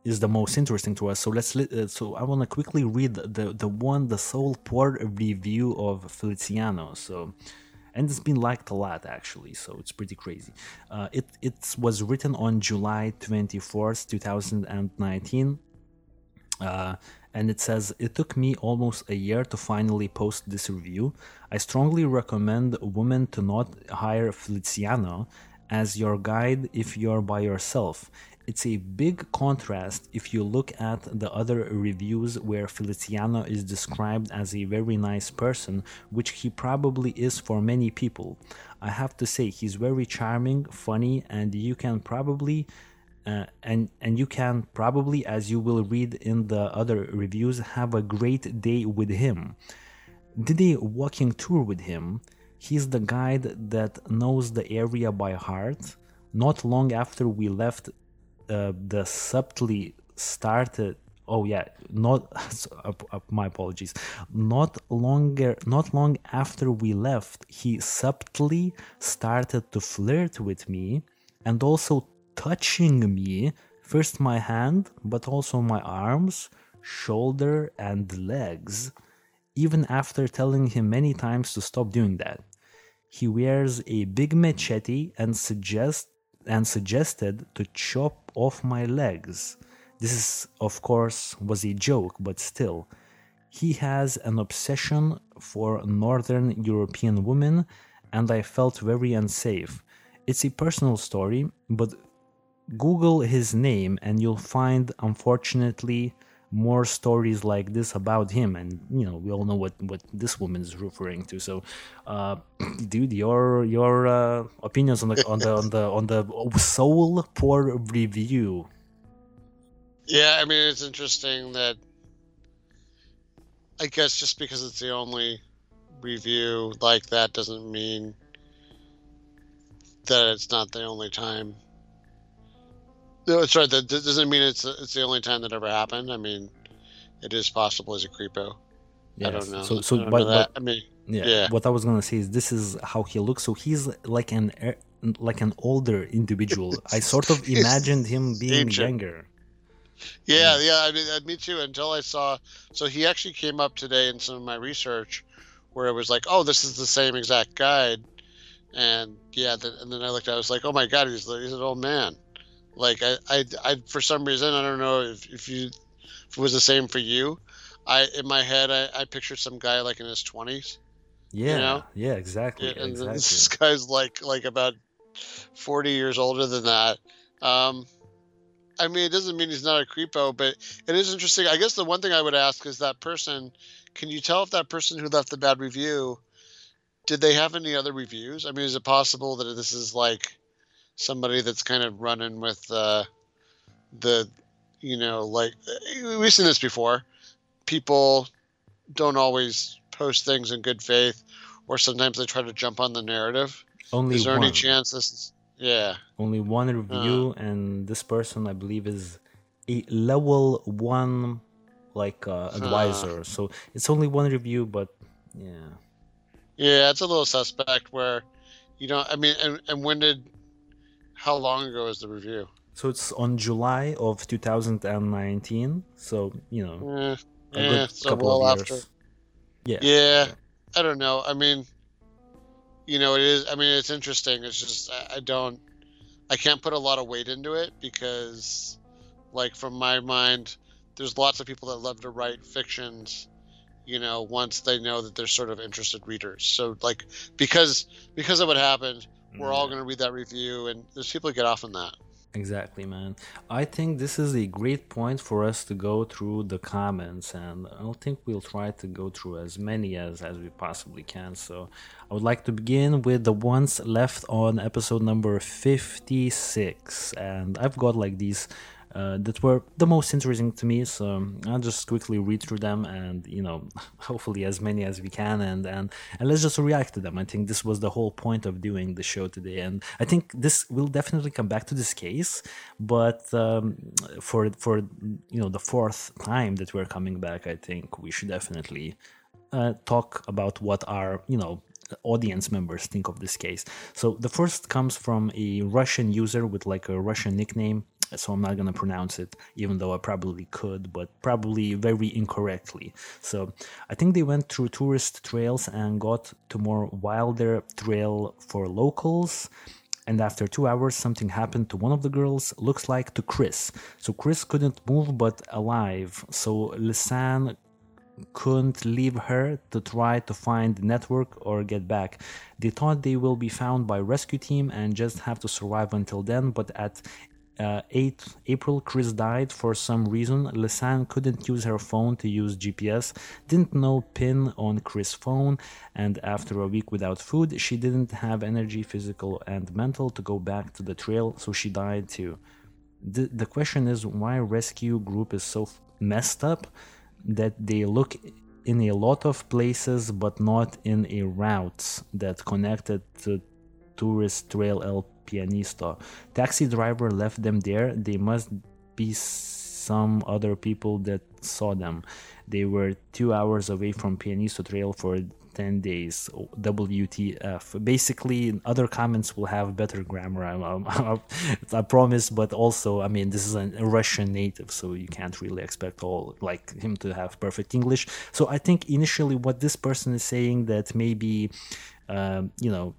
is the most interesting to us. So let's uh, so I want to quickly read the the one the sole port review of Feliciano. So and it's been liked a lot actually, so it's pretty crazy. Uh, it it was written on July twenty fourth, two thousand and nineteen. Uh, and it says it took me almost a year to finally post this review. I strongly recommend women to not hire Feliciano as your guide if you're by yourself it's a big contrast if you look at the other reviews where Feliciano is described as a very nice person, which he probably is for many people. I have to say, he's very charming, funny, and you can probably. Uh, and and you can probably, as you will read in the other reviews, have a great day with him. did a walking tour with him. He's the guide that knows the area by heart. Not long after we left, uh, the subtly started oh yeah not uh, uh, my apologies. Not longer not long after we left he subtly started to flirt with me and also touching me first my hand but also my arms shoulder and legs even after telling him many times to stop doing that. He wears a big machete and suggest and suggested to chop off my legs this is, of course, was a joke, but still. He has an obsession for Northern European women, and I felt very unsafe. It's a personal story, but Google his name and you'll find, unfortunately, more stories like this about him and you know we all know what what this woman is referring to so uh dude your your uh, opinions on the on the on the on the soul poor review yeah, I mean it's interesting that I guess just because it's the only review like that doesn't mean that it's not the only time. No, it's right. That doesn't mean it's it's the only time that ever happened. I mean, it is possible as a creepo. Yes. I don't know. So, so but, but, I mean, yeah, yeah, What I was gonna say is this is how he looks. So he's like an like an older individual. I sort of imagined him being Ancient. younger. Yeah, yeah. I mean, uh, me too. Until I saw, so he actually came up today in some of my research, where it was like, oh, this is the same exact guide, and yeah, the, and then I looked, I was like, oh my god, he's he's an old man. Like I, I, I for some reason, I don't know if, if you, if it was the same for you. I in my head, I, I pictured some guy like in his twenties. Yeah, you know? yeah, exactly. And exactly. this guy's like like about forty years older than that. Um, I mean, it doesn't mean he's not a creepo, but it is interesting. I guess the one thing I would ask is that person. Can you tell if that person who left the bad review did they have any other reviews? I mean, is it possible that this is like somebody that's kind of running with uh, the, you know, like we've seen this before. People don't always post things in good faith, or sometimes they try to jump on the narrative. Only is there one. any chance this is yeah. Only one review, uh. and this person, I believe, is a level one like uh, advisor. Uh. So it's only one review, but yeah. Yeah, it's a little suspect. Where you know, I mean, and, and when did? How long ago is the review? So it's on July of 2019. So you know, yeah, a yeah, good so couple well of years. After. Yeah. yeah. Yeah. I don't know. I mean, you know, it is. I mean, it's interesting. It's just I, I don't, I can't put a lot of weight into it because, like, from my mind, there's lots of people that love to write fictions you know once they know that they're sort of interested readers so like because because of what happened we're all mm. going to read that review and there's people that get off on that Exactly, man. I think this is a great point for us to go through the comments, and I think we'll try to go through as many as, as we possibly can. So, I would like to begin with the ones left on episode number 56. And I've got like these uh, that were the most interesting to me. So I'll just quickly read through them and, you know, hopefully as many as we can and, and, and let's just react to them. I think this was the whole point of doing the show today. And I think this will definitely come back to this case, but um, for, for, you know, the fourth time that we're coming back, I think we should definitely uh, talk about what our, you know, audience members think of this case. So the first comes from a Russian user with like a Russian nickname so I'm not going to pronounce it, even though I probably could, but probably very incorrectly. So I think they went through tourist trails and got to more wilder trail for locals. And after two hours, something happened to one of the girls, looks like to Kris. So Kris couldn't move but alive. So Lisanne couldn't leave her to try to find the network or get back. They thought they will be found by rescue team and just have to survive until then, but at uh, 8 April, Kris died for some reason. Lisanne couldn't use her phone to use GPS, didn't know PIN on Kris' phone, and after a week without food, she didn't have energy, physical and mental, to go back to the trail, so she died too. The, the question is why rescue group is so messed up that they look in a lot of places, but not in a routes that connected to tourist trail El Pianista. Taxi driver left them there. They must be some other people that saw them. They were two hours away from Pianisto Trail for 10 days wtf basically other comments will have better grammar I, I, promise but also i mean this is a russian native so you can't really expect all like him to have perfect english so i think initially what this person is saying that maybe um, you know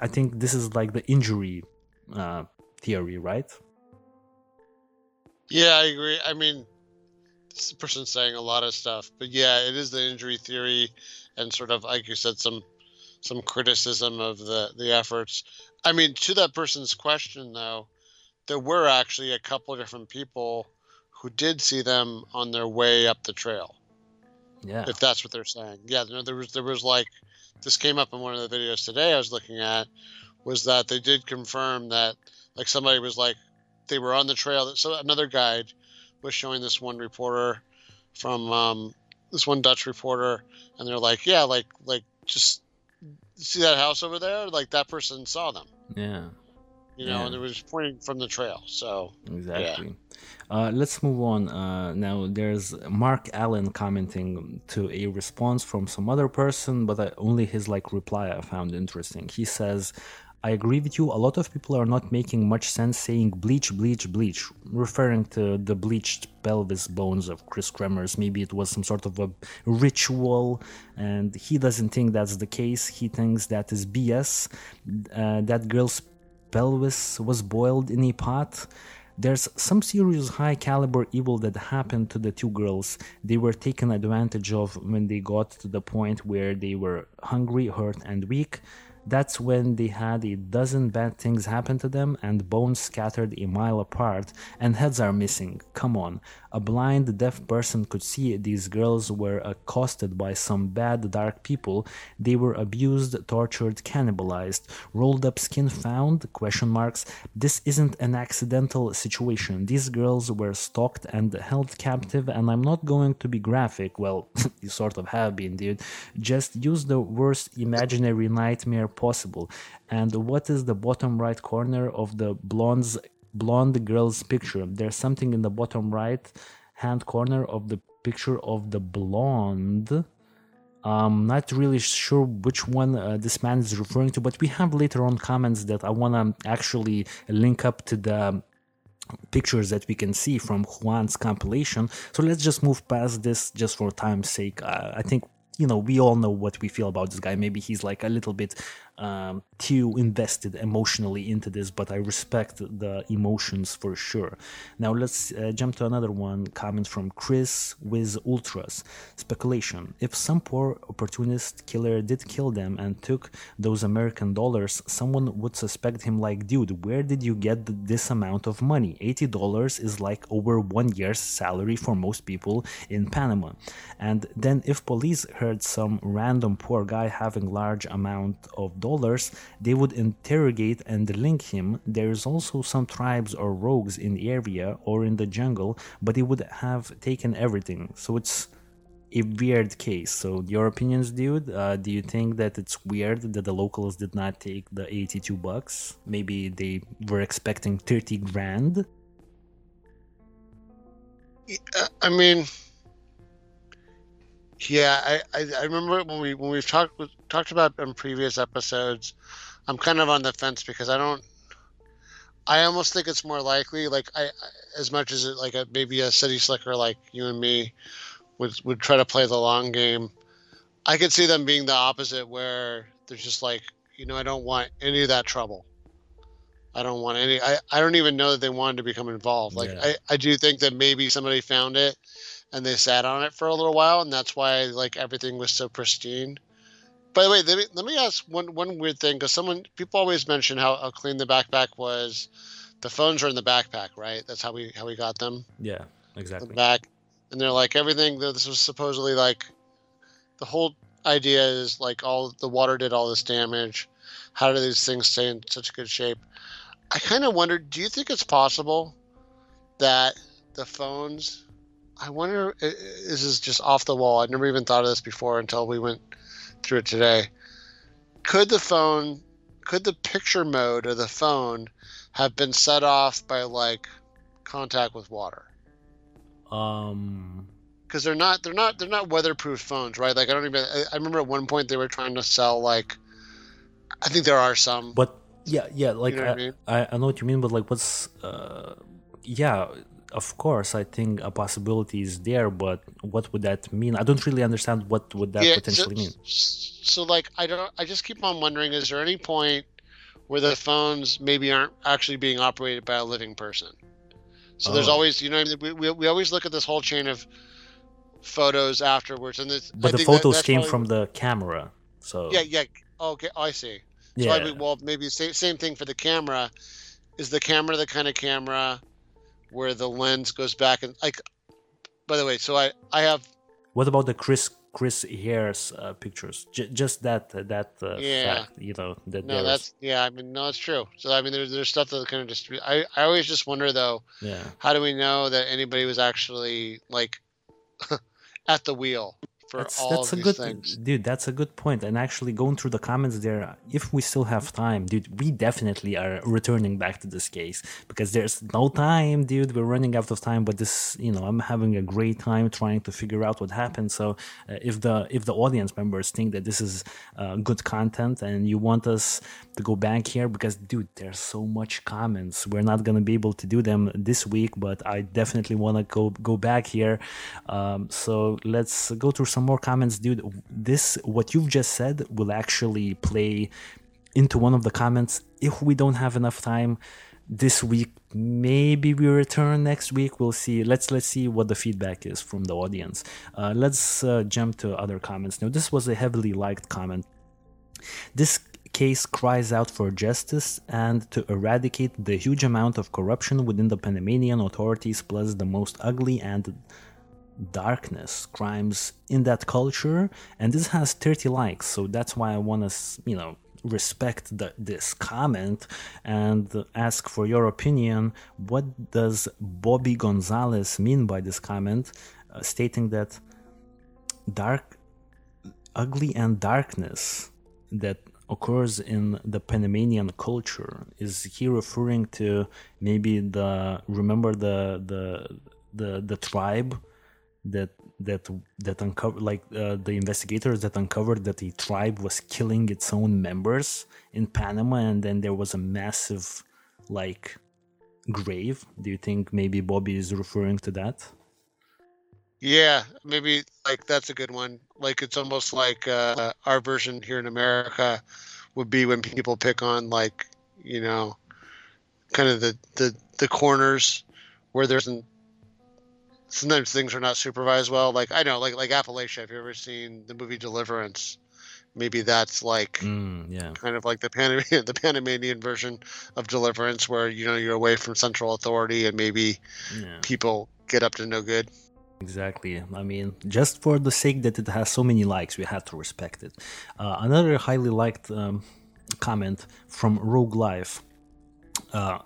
i think this is like the injury uh, theory right yeah i agree i mean this person's saying a lot of stuff but yeah it is the injury theory and sort of like you said some some criticism of the the efforts. I mean, to that person's question though, there were actually a couple of different people who did see them on their way up the trail. Yeah. If that's what they're saying. Yeah, no, there was there was like this came up in one of the videos today I was looking at was that they did confirm that like somebody was like they were on the trail that so another guide was showing this one reporter from um, this one Dutch reporter, and they're like, "Yeah, like like just see that house over there? Like that person saw them." Yeah. You know, yeah. and it was pointing from the trail. So exactly. Yeah. Uh, let's move on. Uh, now there's Mark Allen commenting to a response from some other person, but I, only his like reply I found interesting. He says, I agree with you. A lot of people are not making much sense saying bleach, bleach, bleach, referring to the bleached pelvis bones of Kris Kremers. Maybe it was some sort of a ritual, and he doesn't think that's the case. He thinks that is BS. Uh, that girl's pelvis was boiled in a pot. There's some serious high caliber evil that happened to the two girls. They were taken advantage of when they got to the point where they were hungry, hurt, and weak. That's when they had a dozen bad things happen to them and bones scattered a mile apart and heads are missing. Come on. A blind, deaf person could see these girls were accosted by some bad, dark people. They were abused, tortured, cannibalized. Rolled up skin found? Question marks. This isn't an accidental situation. These girls were stalked and held captive, and I'm not going to be graphic. Well, you sort of have been, dude. Just use the worst imaginary nightmare possible. And what is the bottom right corner of the blonde's blonde girl's picture? There's something in the bottom right hand corner of the picture of the blonde. I'm not really sure which one uh, this man is referring to, but we have later on comments that I want to actually link up to the pictures that we can see from Juan's compilation. So let's just move past this just for time's sake. Uh, I think you know we all know what we feel about this guy maybe he's like a little bit um, too invested emotionally into this but i respect the emotions for sure. Now let's uh, jump to another one comment from chris with ultras. Speculation. If some poor opportunist killer did kill them and took those american dollars someone would suspect him like dude where did you get this amount of money? $80 is like over one year's salary for most people in panama. And then if police heard some random poor guy having large amount of dollars, they would interrogate and link him. There's also some tribes or rogues in the area or in the jungle, but they would have taken everything. So it's a weird case. So your opinions, dude? Uh, do you think that it's weird that the locals did not take the 82 bucks? Maybe they were expecting 30 grand. I mean, yeah, I, I, I, remember when we when we've talked talked about in previous episodes. I'm kind of on the fence because I don't. I almost think it's more likely, like I, as much as it like a, maybe a city slicker like you and me would would try to play the long game. I could see them being the opposite, where they're just like, you know, I don't want any of that trouble. I don't want any. I, I don't even know that they wanted to become involved. Like yeah. I, I do think that maybe somebody found it and they sat on it for a little while, and that's why like everything was so pristine. By the way, let me, let me ask one one weird thing because someone people always mention how, how clean the backpack was. The phones are in the backpack, right? That's how we how we got them. Yeah, exactly. The back, and they're like everything. This was supposedly like the whole idea is like all the water did all this damage. How do these things stay in such good shape? I kind of wondered. Do you think it's possible that the phones I wonder. This is just off the wall. I'd never even thought of this before until we went through it today. Could the phone, could the picture mode of the phone have been set off by like contact with water? Um, because they're not they're not they're not weatherproof phones, right? Like I don't even. I, I remember at one point they were trying to sell like. I think there are some. but yeah, yeah, like You know I I, mean? I, I know what you mean, but like, what's, uh, yeah, of course, I think a possibility is there, but what would that mean? I don't really understand what would that yeah, potentially so, mean. So like I don't. I just keep on wondering: is there any point where the phones maybe aren't actually being operated by a living person? So there's Oh. always, you know, we, we, we always look at this whole chain of photos afterwards, and it's, But I the that- photos that's came probably- from the camera, so Yeah, yeah. Okay, oh, I see. So yeah. I mean, well, maybe same same thing for the camera. Is the camera the kind of camera where the lens goes back and like? By the way, so I I have What about the Kris Kris Hare's uh, pictures? J- just that that uh, Yeah. fact, you know, that no. That's yeah. I mean, no, it's true. So I mean, there's there's stuff that kind of just. I I always just wonder though, yeah. how do we know that anybody was actually like at the wheel for That's, all that's a good things? dude. That's a good point. And actually, going through the comments there, if we still have time, dude, we definitely are returning back to this case because there's no time, dude. We're running out of time. But this, you know, I'm having a great time trying to figure out what happened. So, uh, if the if the audience members think that this is uh, good content and you want us to go back here, because dude, there's so much comments. We're not gonna be able to do them this week, but I definitely want to go go back here. Um, so let's go through some more comments, dude. This what you've just said will actually play into one of the comments. If we don't have enough time this week maybe we return next week. We'll see. Let's let's see what the feedback is from the audience. Uh, let's uh, jump to other comments. Now this was a heavily liked comment. This case cries out for justice and to eradicate the huge amount of corruption within the Panamanian authorities, plus the most ugly and darkness crimes in that culture. And this has 30 likes, so that's why I want to, you know, respect the, this comment and ask for your opinion. What does Bobby Gonzalez mean by this comment, uh, stating that dark, ugly, and darkness that occurs in the Panamanian culture? Is he referring to maybe the remember the the the the tribe that that that uncovered like uh, the investigators that uncovered that the tribe was killing its own members in Panama and then there was a massive like grave do you think maybe Bobby is referring to that Yeah, maybe like that's a good one. Like it's almost like uh, our version here in America would be when people pick on like you know, kind of the the the corners where there's an sometimes things are not supervised well. Like I know, like like Appalachia. Have you ever seen the movie Deliverance? Maybe that's like mm, yeah kind of like the Panamanian the Panamanian version of Deliverance, where you know you're away from central authority and maybe yeah people get up to no good. Exactly. I mean, just for the sake that it has so many likes, we have to respect it. Uh, another highly liked um, comment from Rogue Life. Uh,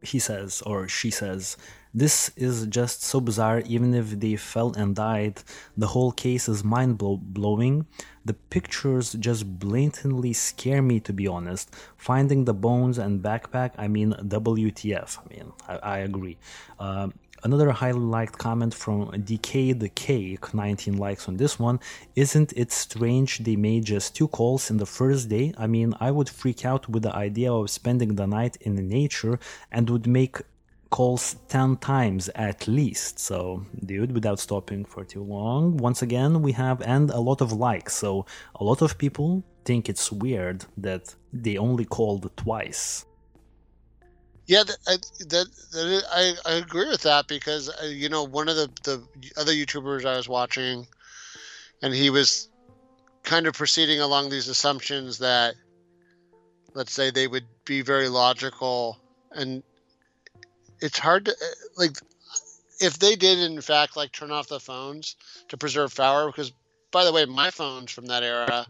he says, or she says, this is just so bizarre. Even if they fell and died, the whole case is mind blowing. The pictures just blatantly scare me, to be honest. Finding the bones and backpack, I mean, WTF. I mean, I, I agree. Um, Another highly liked comment from the Cake, 19 likes on this one. Isn't it strange they made just two calls in the first day? I mean, I would freak out with the idea of spending the night in nature and would make calls 10 times at least. So, dude, without stopping for too long, once again, we have and a lot of likes. So, a lot of people think it's weird that they only called twice. Yeah, I, that, that I, I agree with that because uh, you know one of the the other YouTubers I was watching, and he was kind of proceeding along these assumptions that, let's say, they would be very logical, and it's hard to like if they did in fact like turn off the phones to preserve power because by the way my phones from that era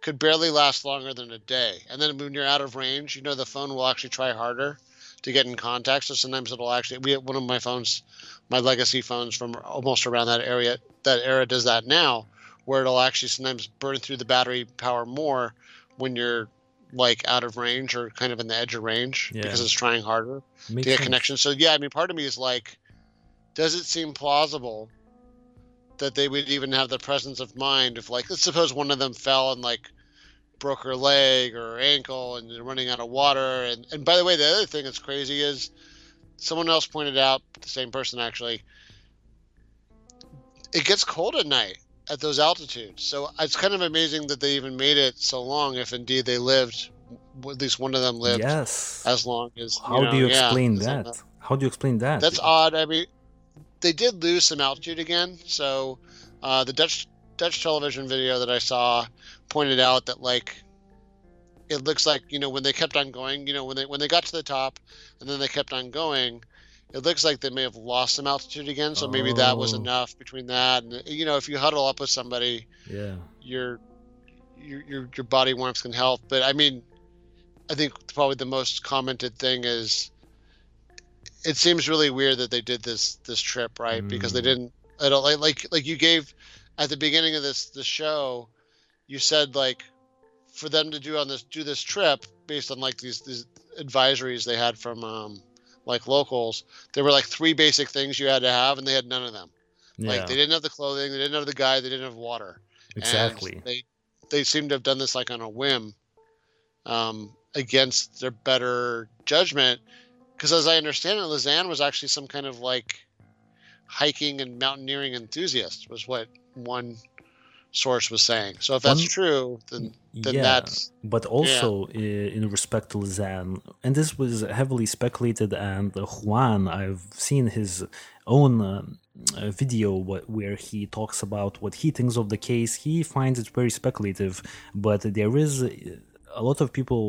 could barely last longer than a day and then when you're out of range you know the phone will actually try harder to get in contact. So sometimes it'll actually we one of my phones, my legacy phones from almost around that area that era does that now, where it'll actually sometimes burn through the battery power more when you're like out of range or kind of in the edge of range Yeah. because it's trying harder Makes to get sense. connection. So yeah, I mean, part of me is like, does it seem plausible that they would even have the presence of mind if, like, let's suppose one of them fell and like broke her leg or her ankle and they're running out of water. And and by the way, the other thing that's crazy is someone else pointed out, the same person actually, it gets cold at night at those altitudes. So it's kind of amazing that they even made it so long, if indeed they lived, at least one of them lived Yes. as long as. How know, do you explain that? How do you explain that? That's odd. I mean, they did lose some altitude again. So uh, the Dutch Dutch television video that I saw pointed out that like it looks like you know when they kept on going, you know when they when they got to the top and then they kept on going, it looks like they may have lost some altitude again. So maybe that was Oh. enough between that and you know if you huddle up with somebody, yeah. your your your, your body warmth can help. But I mean, I think probably the most commented thing is it seems really weird that they did this this trip right because they Mm. didn't. I don't like like like you gave at the beginning of this the show, you said like for them to do on this do this trip based on like these these advisories they had from um like locals there were like three basic things you had to have and they had none of them Yeah. like they didn't have the clothing they didn't have the guy they didn't have water and exactly. they they seem to have done this like on a whim, um, against their better judgment. Because as I understand it, Lisanne was actually some kind of like hiking and mountaineering enthusiast, was what one source was saying. So if that's One- true, then then yeah. that's But also i in respect to Lisanne, and this was heavily speculated, and uh, Juan, I've seen his own uh, uh, video where he talks about what he thinks of the case. He finds it very speculative, but there is uh, a lot of people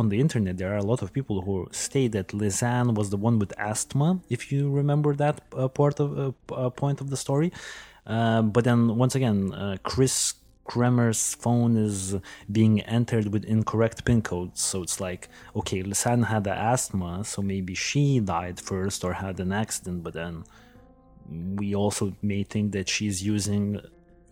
on the internet. There are a lot of people who state that Lisanne was the one with asthma, if you remember that uh, part of uh, uh, point of the story. Uh, but then once again, uh, Kris Kremer's phone is being entered with incorrect pin codes. So it's like, okay, Lisanne had asthma, so maybe she died first or had an accident, but then we also may think that she's using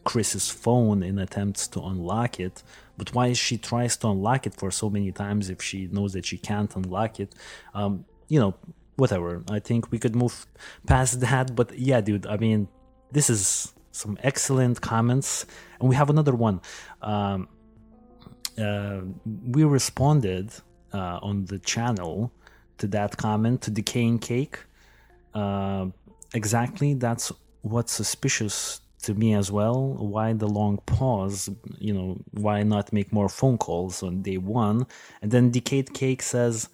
Kris's phone in attempts to unlock it. But why she tries to unlock it for so many times if she knows that she can't unlock it? Um, you know, whatever. I think we could move past that. But yeah, dude, I mean, this is some excellent comments. And we have another one. Um, uh, we responded uh, on the channel to that comment to Decaying Cake. Uh, exactly, that's what's suspicious to me as well. Why the long pause? You know, why not make more phone calls on day one? And then Decayed Cake says,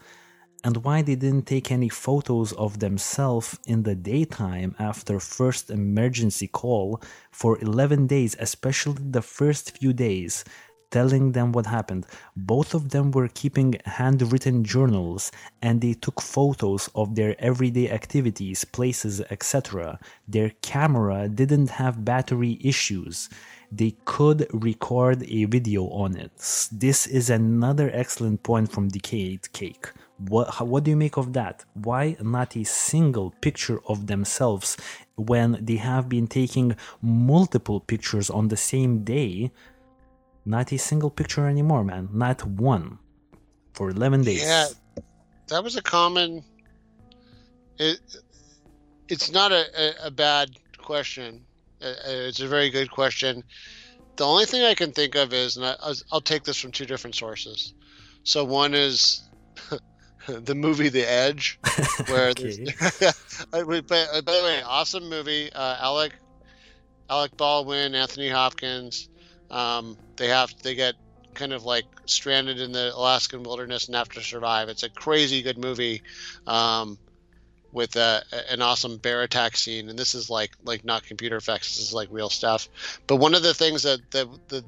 and why they didn't take any photos of themselves in the daytime after first emergency call for 11 days especially the first few days telling them what happened. Both of them were keeping handwritten journals and they took photos of their everyday activities places etc their camera didn't have battery issues. They could record a video on it. This is another excellent point from decayed cake what what do you make of that why not a single picture of themselves when they have been taking multiple pictures on the same day not a single picture anymore man not one for 11 days Yeah, that was a common. It, it's not a, a, a bad question. Uh, uh, It's a very good question. The only thing I can think of is, and I, I'll take this from two different sources. So one is the movie The Edge, where there's. By, uh, by the way, awesome movie. Uh, Alec, Alec Baldwin, Anthony Hopkins. Um, they have they get kind of like stranded in the Alaskan wilderness and have to survive. It's a crazy good movie, um, with a, an awesome bear attack scene. And this is like like not computer effects. This is like real stuff. But one of the things that the the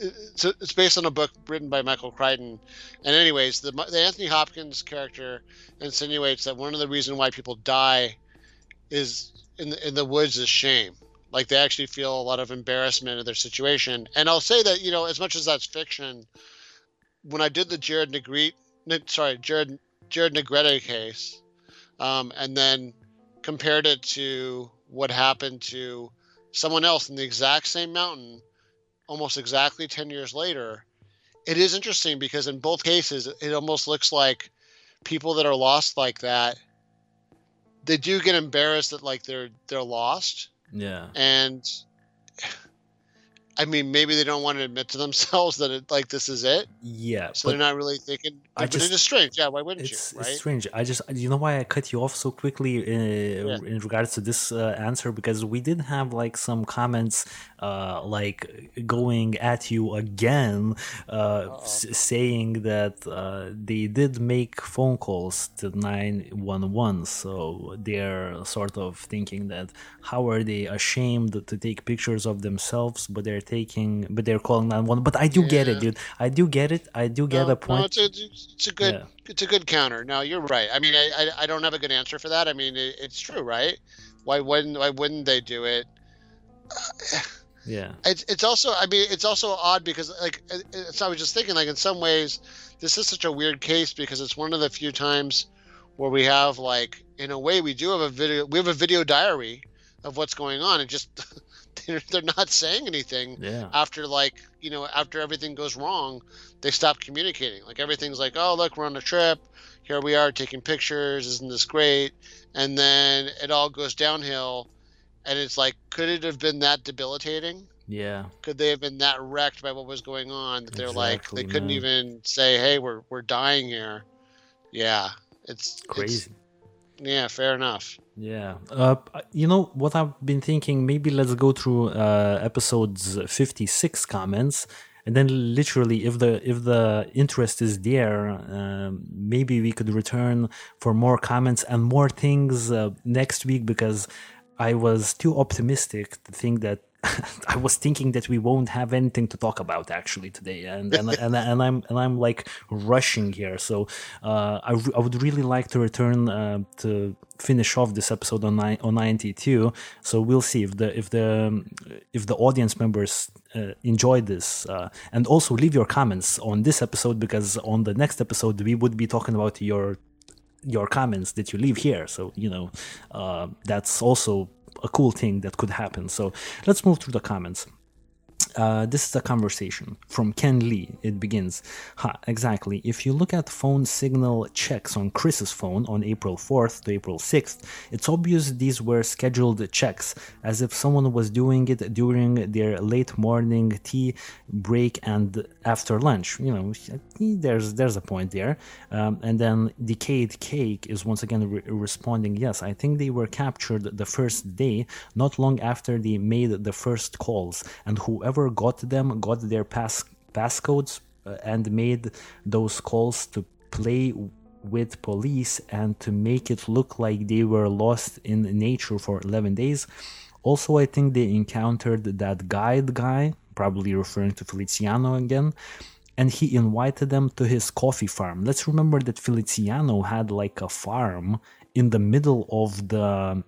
it's, it's based on a book written by Michael Crichton. And anyways, the, the Anthony Hopkins character insinuates that one of the reasons why people die is in the, in the woods is shame. Like they actually feel a lot of embarrassment of their situation. And I'll say that you know, as much as that's fiction, when I did the Jared Negrete, sorry, Jared Jared Negrete case, um, and then compared it to what happened to someone else in the exact same mountain almost exactly 10 years later, it is interesting because in both cases, it almost looks like people that are lost like that, they do get embarrassed that like they're they're lost. Yeah. And I mean, maybe they don't want to admit to themselves that it, like this is it. Yeah. So they're not really thinking. I but just- it is strange. Yeah. Why wouldn't It's, you? it's strange. I just, you know why I cut you off so quickly uh, in regards to this uh, answer? Because we did have like some comments uh, like going at you again, uh, s- saying that uh, they did make phone calls to 911. So they're sort of thinking that how are they ashamed to take pictures of themselves, but they're taking, but they're calling 911. But I do get it, dude. I do get it. I do get no, a point. No, it's a, it's a good Yeah. it's a good counter. No, you're right. I mean, I, I, I don't have a good answer for that. I mean, it, it's true, right? Why wouldn't why wouldn't they do it? yeah. It's it's also I mean it's also odd because like uh, uh, it- it's I was just thinking like in some ways this is such a weird case because it's one of the few times where we have like in a way we do have a video we have a video diary of what's going on and just they're, they're not saying anything Yeah. after like you know after everything goes wrong they stop communicating. Like everything's like oh look we're on a trip. Here we are taking pictures. Isn't this great? And then it all goes downhill and it's like could it have been that debilitating? Yeah. could they have been that wrecked by what was going on that they're like Exactly, they couldn't even say hey we're we're dying here. Yeah it's it's- Crazy. Yeah fair enough Yeah. Uh, you know what I've been thinking? Maybe let's go through uh, episodes 56 comments, and then literally, if the if the interest is there, um, maybe we could return for more comments and more things uh, next week because I was too optimistic to think that. I was thinking that we won't have anything to talk about actually today, and and, and, and I'm and I'm like rushing here. So uh, I, re- I would really like to return uh, to finish off this episode on nine, on 92 so we'll see if the if the if the audience members uh, enjoy this uh, and also leave your comments on this episode because on the next episode we would be talking about your your comments that you leave here so you know uh, that's also a cool thing that could happen. So let's move through the comments uh, this is a conversation from Ken Lee. It begins. Ha, exactly. If you look at phone signal checks on Kris's phone on April 4th to April 6th, it's obvious these were scheduled checks, as if someone was doing it during their late morning tea break and after lunch. You know, there's there's a point there. Um, and then Decayed Cake is once again re- responding, yes, I think they were captured the first day, not long after they made the first calls, and whoever got them got their pass passcodes uh, and made those calls to play with police and to make it look like they were lost in nature for 11 days. Also, I think they encountered that guide guy, probably referring to Feliciano again, and he invited them to his coffee farm. Let's remember that Feliciano had like a farm in the middle of the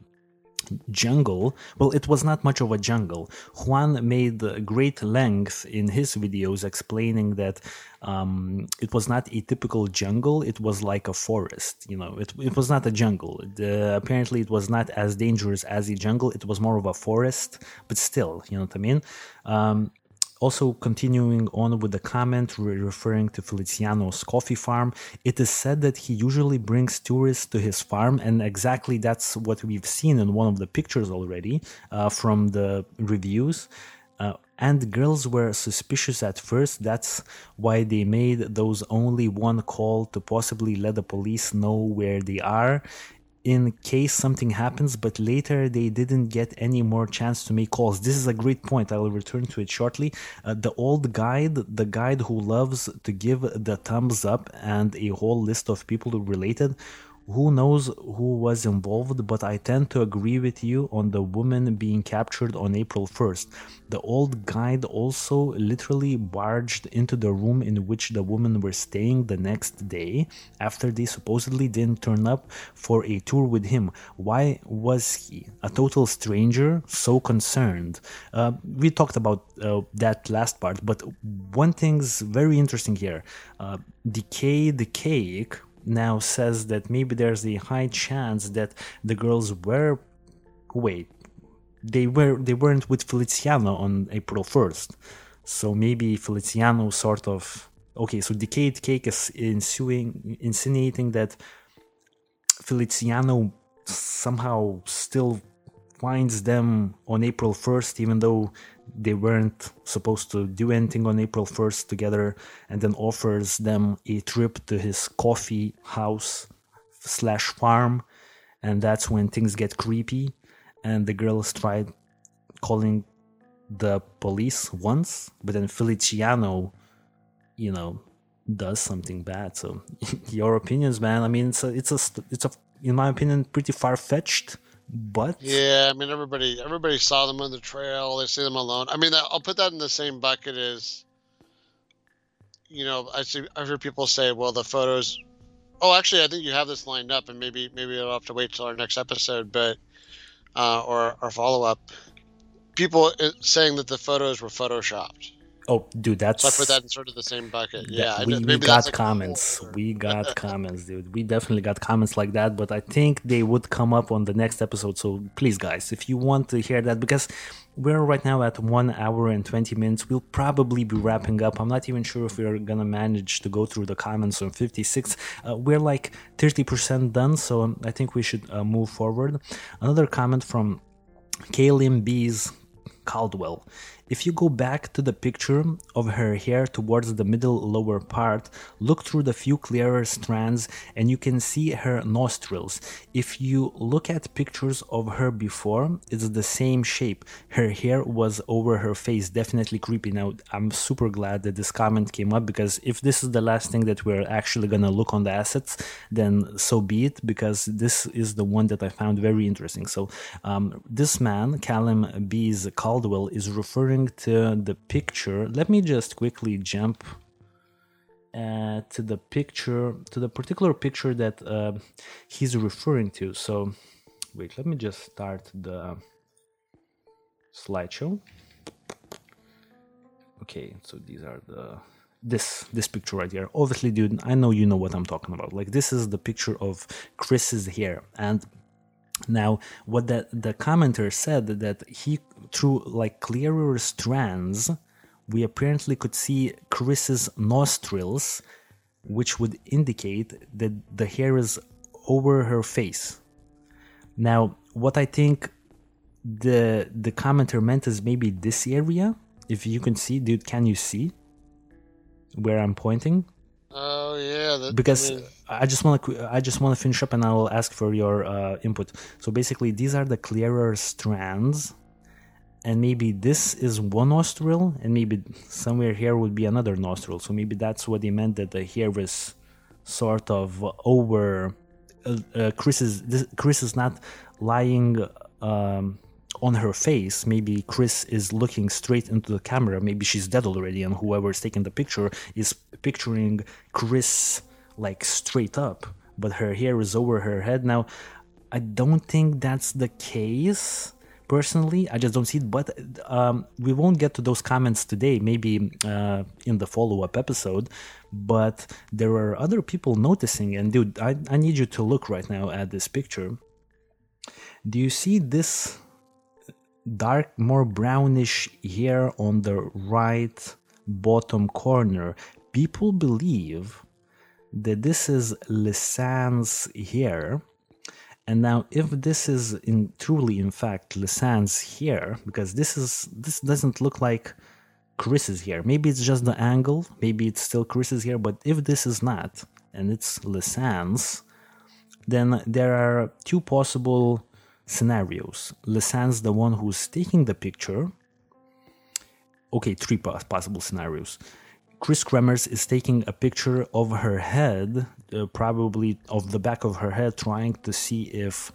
jungle. Well, it was not much of a jungle. Juan made great length in his videos explaining that um, it was not a typical jungle. It was like a forest. You know, it, it was not a jungle. The, apparently, it was not as dangerous as a jungle. It was more of a forest, but still, you know what I mean. Um, also, continuing on with the comment re- referring to Feliciano's coffee farm, it is said that he usually brings tourists to his farm, and exactly that's what we've seen in one of the pictures already uh, from the reviews. Uh, and girls were suspicious at first. That's why they made those only one call to possibly let the police know where they are in case something happens, but later they didn't get any more chance to make calls. This is a great point. I will return to it shortly. Uh, the old guide, the guide who loves to give the thumbs up, and a whole list of people related. Who knows who was involved, but I tend to agree with you on the woman being captured on April 1st. The old guide also literally barged into the room in which the women were staying the next day after they supposedly didn't turn up for a tour with him. Why was he, a total stranger, so concerned? Uh, we talked about uh, that last part, but one thing's very interesting here. Uh, Decay the Cake now says that maybe there's a high chance that the girls were wait they were they weren't with Feliciano on April 1st. So maybe Feliciano sort of okay, so Decayed Cake is ensuing insinuating that Feliciano somehow still finds them on April 1st, even though they weren't supposed to do anything on April 1st together, and then offers them a trip to his coffee house slash farm, and that's when things get creepy and the girls tried calling the police once, but then Feliciano, you know, does something bad. So, your opinions, man. I mean, it's a, it's a, it's a, in my opinion, pretty far fetched. But yeah, I mean, everybody, everybody saw them on the trail. They see them alone. I mean, I'll put that in the same bucket as, you know, I see. I've heard people say, well, the photos. Oh, actually, I think you have this lined up, and maybe, maybe I'll have to wait till our next episode. But uh, or, or follow up, people uh, saying that the photos were photoshopped. Oh, dude, that's. So I put that in sort of the same bucket. That, yeah, we, we got like comments. We got comments, dude. We definitely got comments like that, but I think they would come up on the next episode. So please, guys, if you want to hear that, because we're right now at one hour and 20 minutes, we'll probably be wrapping up. I'm not even sure if we're gonna manage to go through the comments on 56. Uh, we're like 30% done, so I think we should uh, move forward. Another comment from Kalim B's Caldwell. If you go back to the picture of her hair towards the middle lower part, look through the few clearer strands and you can see her nostrils. If you look at pictures of her before, it's the same shape. Her hair was over her face, definitely creepy. Now, I'm super glad that this comment came up because if this is the last thing that we're actually gonna look on the assets, then so be it because this is the one that I found very interesting. So, um, this man, Callum B's Caldwell, is referring to the picture, let me just quickly jump uh, to the picture, to the particular picture that uh, he's referring to. So, wait, let me just start the slideshow. Okay, so these are the this this picture right here. Obviously, dude, I know you know what I'm talking about. Like this is the picture of Kris's hair, and now, what the, the commenter said that he, through like clearer strands, we apparently could see Kris's nostrils, which would indicate that the hair is over her face. Now, what I think the the commenter meant is maybe this area. If you can see, dude, can you see where I'm pointing? Oh yeah, that, because I, mean... I just want to I just want to finish up and I will ask for your uh, input. So basically, these are the clearer strands, and maybe this is one nostril, and maybe somewhere here would be another nostril. So maybe that's what he meant that the hair is sort of over. Uh, uh, Kris is this, Kris is not lying. Um, on her face, maybe Kris is looking straight into the camera. Maybe she's dead already, and whoever's taking the picture is picturing Kris like straight up, but her hair is over her head. Now, I don't think that's the case. Personally, I just don't see it. But um, we won't get to those comments today. Maybe uh, in the follow-up episode. But there are other people noticing. And dude, I, I need you to look right now at this picture. Do you see this dark, more brownish hair on the right bottom corner. People believe that this is Lisanne's here. And now, if this is in truly, in fact, Lisanne's here, because this is this doesn't look like Kris's here. Maybe it's just the angle. Maybe it's still Kris's here. But if this is not, and it's Lisanne's, then there are two possible scenarios. Lisanne's the one who's taking the picture. Okay, three possible scenarios. Kris Kremers is taking a picture of her head, uh, probably of the back of her head, trying to see if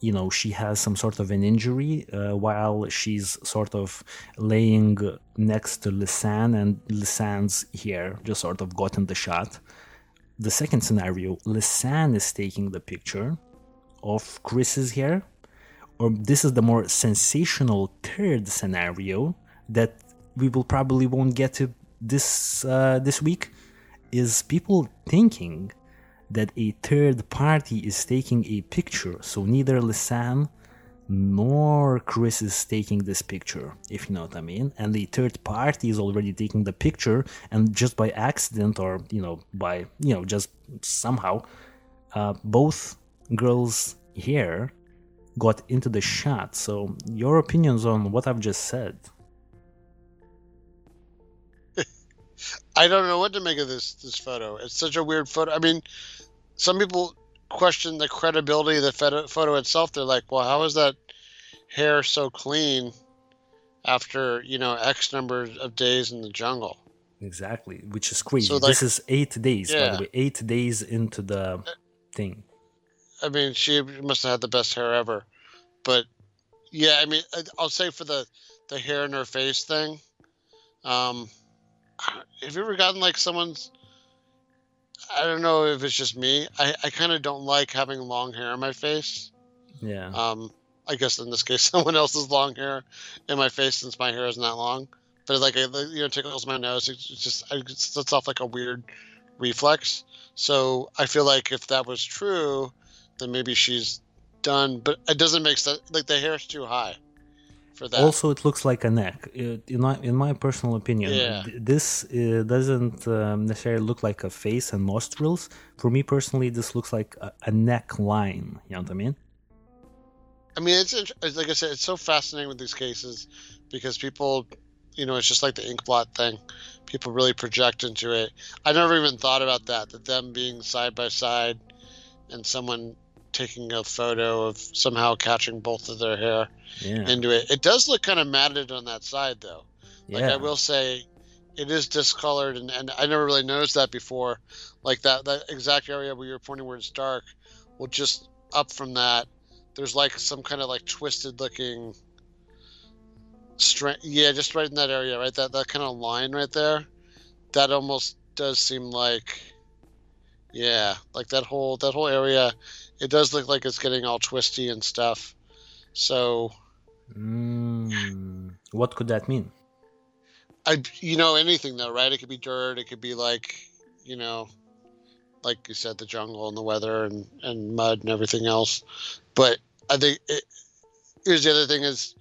you know she has some sort of an injury uh, while she's sort of laying next to Lisanne and Lisanne's hair just sort of gotten the shot. The second scenario, Lisanne is taking the picture of Kris's hair or this is the more sensational third scenario that we will probably won't get to this uh, this week is people thinking that a third party is taking a picture. So neither Lisanne nor Kris is taking this picture, if you know what I mean. And the third party is already taking the picture, and just by accident or you know by you know just somehow, uh, both girls' here got into the shot. So your opinions on what I've just said? I don't know what to make of this this photo. It's such a weird photo. I mean, some people question the credibility of the photo itself. They're like, well, how is that hair so clean after, you know, X number of days in the jungle? Exactly, which is crazy. So like, this is eight days, yeah. by the way, eight days into the thing. I mean, she must have had the best hair ever. But yeah, I mean, I'll say for the the hair in her face thing. Um, have you ever gotten like someone's I don't know if it's just me. I, I kind of don't like having long hair on my face. Yeah. Um, I guess in this case, someone else's long hair in my face since my hair isn't that long. But it's like, it, you know, tickles my nose. It's just it sets off like a weird reflex. So I feel like if that was true, then maybe she's done. But it doesn't make sense. Like the hair's too high for that. Also, it looks like a neck. in my in my personal opinion, yeah. this uh, doesn't um, necessarily look like a face and nostrils. For me personally, this looks like a, a neck line. You know what I mean? I mean, it's, it's like I said, it's so fascinating with these cases because people, you know, it's just like the ink blot thing. People really project into it. I never even thought about that. That them being side by side, and someone taking a photo of somehow catching both of their hair yeah. into it. It does look kind of matted on that side, though. Like yeah. I will say, it is discolored, and, and I never really noticed that before. Like that that exact area where you're pointing where it's dark, well, just up from that, there's like some kind of like twisted looking. Strength, yeah, just right in that area, right? That that kind of line right there, that almost does seem like, yeah, like that whole that whole area it does look like it's getting all twisty and stuff. So, mm, what could that mean? I, you know, anything though, right? It could be dirt. It could be like, you know, like you said, the jungle and the weather and, and mud and everything else. But I think it, here's the other thing is,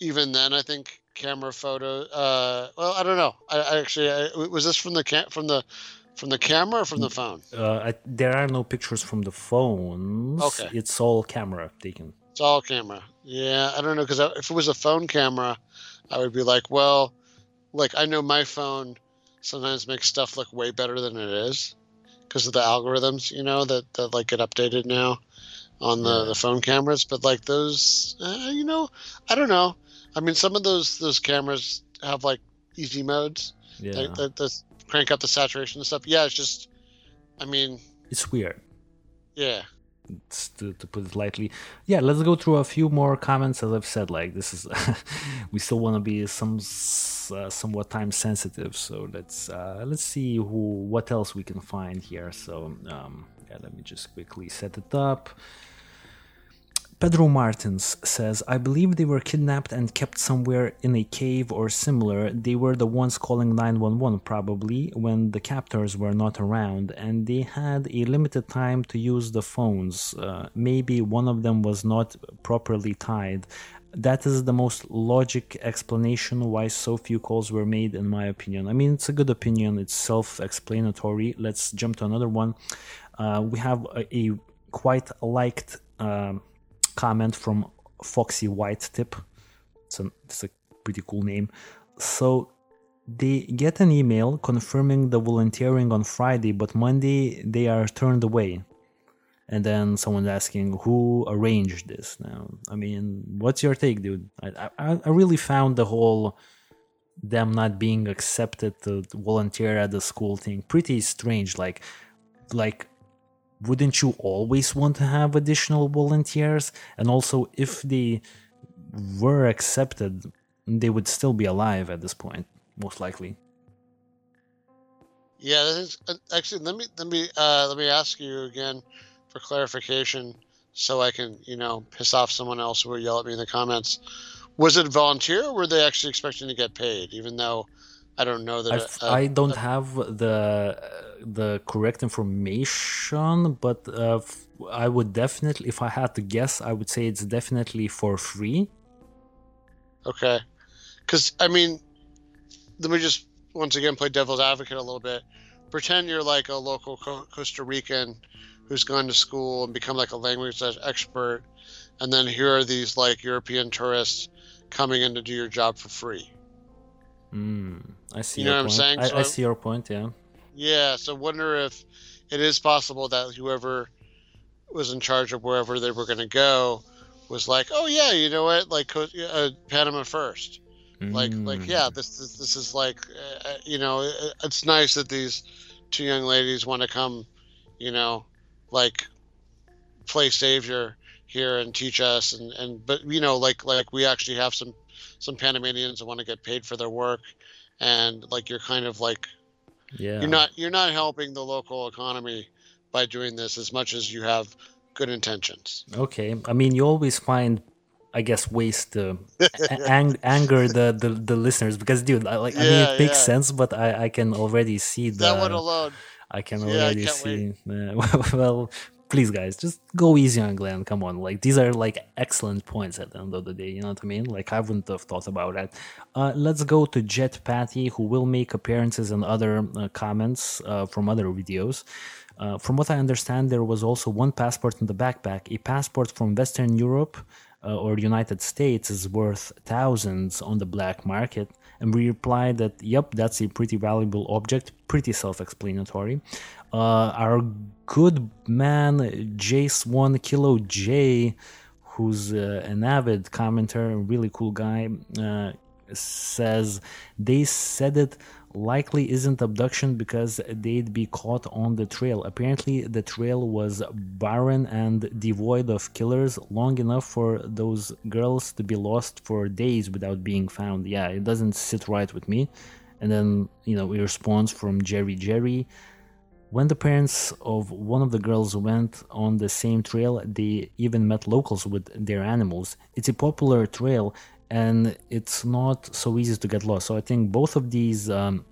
even then, I think camera photo. Uh, well, I don't know. I, I actually I, was this from the cam- from the from the camera or from the phone? Uh, I, there are no pictures from the phones. Okay. It's all camera taken. It's all camera. Yeah, I don't know because if it was a phone camera, I would be like, well, like I know my phone sometimes makes stuff look way better than it is because of the algorithms, you know, that, that like get updated now on the, yeah. the phone cameras. But like those, uh, you know, I don't know. I mean, some of those those cameras have like easy modes. Yeah. That, that, crank up the saturation and stuff. Yeah, it's just, I mean, it's weird. Yeah. It's to, to put it lightly. Yeah, let's go through a few more comments. As I've said, like this is, we still want to be some uh, somewhat time sensitive. So let's uh, let's see who what else we can find here. So um, yeah, let me just quickly set it up. Pedro Martins says, I believe they were kidnapped and kept somewhere in a cave or similar. They were the ones calling 911 probably when the captors were not around and they had a limited time to use the phones. Uh, maybe one of them was not properly tied. That is the most logic explanation why so few calls were made, in my opinion. I mean, it's a good opinion, it's self explanatory. Let's jump to another one. Uh, we have a, a quite liked. Um, comment from Foxy White Tip. It's a, it's a pretty cool name. So they get an email confirming the volunteering on Friday, but Monday they are turned away. And then someone's asking who arranged this. Now, I mean, what's your take, dude? I, I, I really found the whole them not being accepted to volunteer at the school thing pretty strange. Like, like wouldn't you always want to have additional volunteers? And also, if they were accepted, they would still be alive at this point, most likely. Yeah, is, uh, actually, let me let me uh, let me ask you again for clarification, so I can you know piss off someone else who will yell at me in the comments. Was it a volunteer, or were they actually expecting to get paid, even though I don't know that. Uh, I don't have the the correct information, but uh, I would definitely, if I had to guess, I would say it's definitely for free. Okay, because I mean, let me just once again play devil's advocate a little bit. Pretend you're like a local Costa Rican who's gone to school and become like a language expert, and then here are these like European tourists coming in to do your job for free. Mm, I see. You know what I'm saying? I, So I see your point. Yeah. Yeah, so wonder if it is possible that whoever was in charge of wherever they were going to go was like, oh yeah, you know what, like uh, Panama first. Like, like Mm. yeah, this this, this is like, uh, you know, it's nice that these two young ladies want to come, you know, like play savior here and teach us and and but you know like like we actually have some some Panamanians that want to get paid for their work and like you're kind of like Yeah. you're not you're not helping the local economy by doing this as much as you have good intentions. Okay. I mean, you always find, I guess, ways to ang- anger the, the the listeners because, dude, I, like I mean, it makes yeah. sense, but I I can already see the. that one alone. I can Yeah, I already can't see. Uh, well, please, guys, just go easy on Glenn. Come on, like these are like excellent points at the end of the day. You know what I mean? Like I wouldn't have thought about that. Uh, let's go to Jet Patty, who will make appearances and other uh, comments uh, from other videos. Uh, from what I understand, there was also one passport in the backpack. A passport from Western Europe uh, or United States is worth thousands on the black market. And we replied that, yep, that's a pretty valuable object, pretty self explanatory. Uh, our good man, Jace1 Kilo J, who's uh, an avid commenter, really cool guy, uh, says they said it likely isn't abduction because they'd be caught on the trail. Apparently, the trail was barren and devoid of killers long enough for those girls to be lost for days without being found. Yeah, it doesn't sit right with me. And then, you know, a response from Jerry Jerry. When the parents of one of the girls went on the same trail, they even met locals with their animals. It's a popular trail and it's not so easy to get lost. So I think both of these um,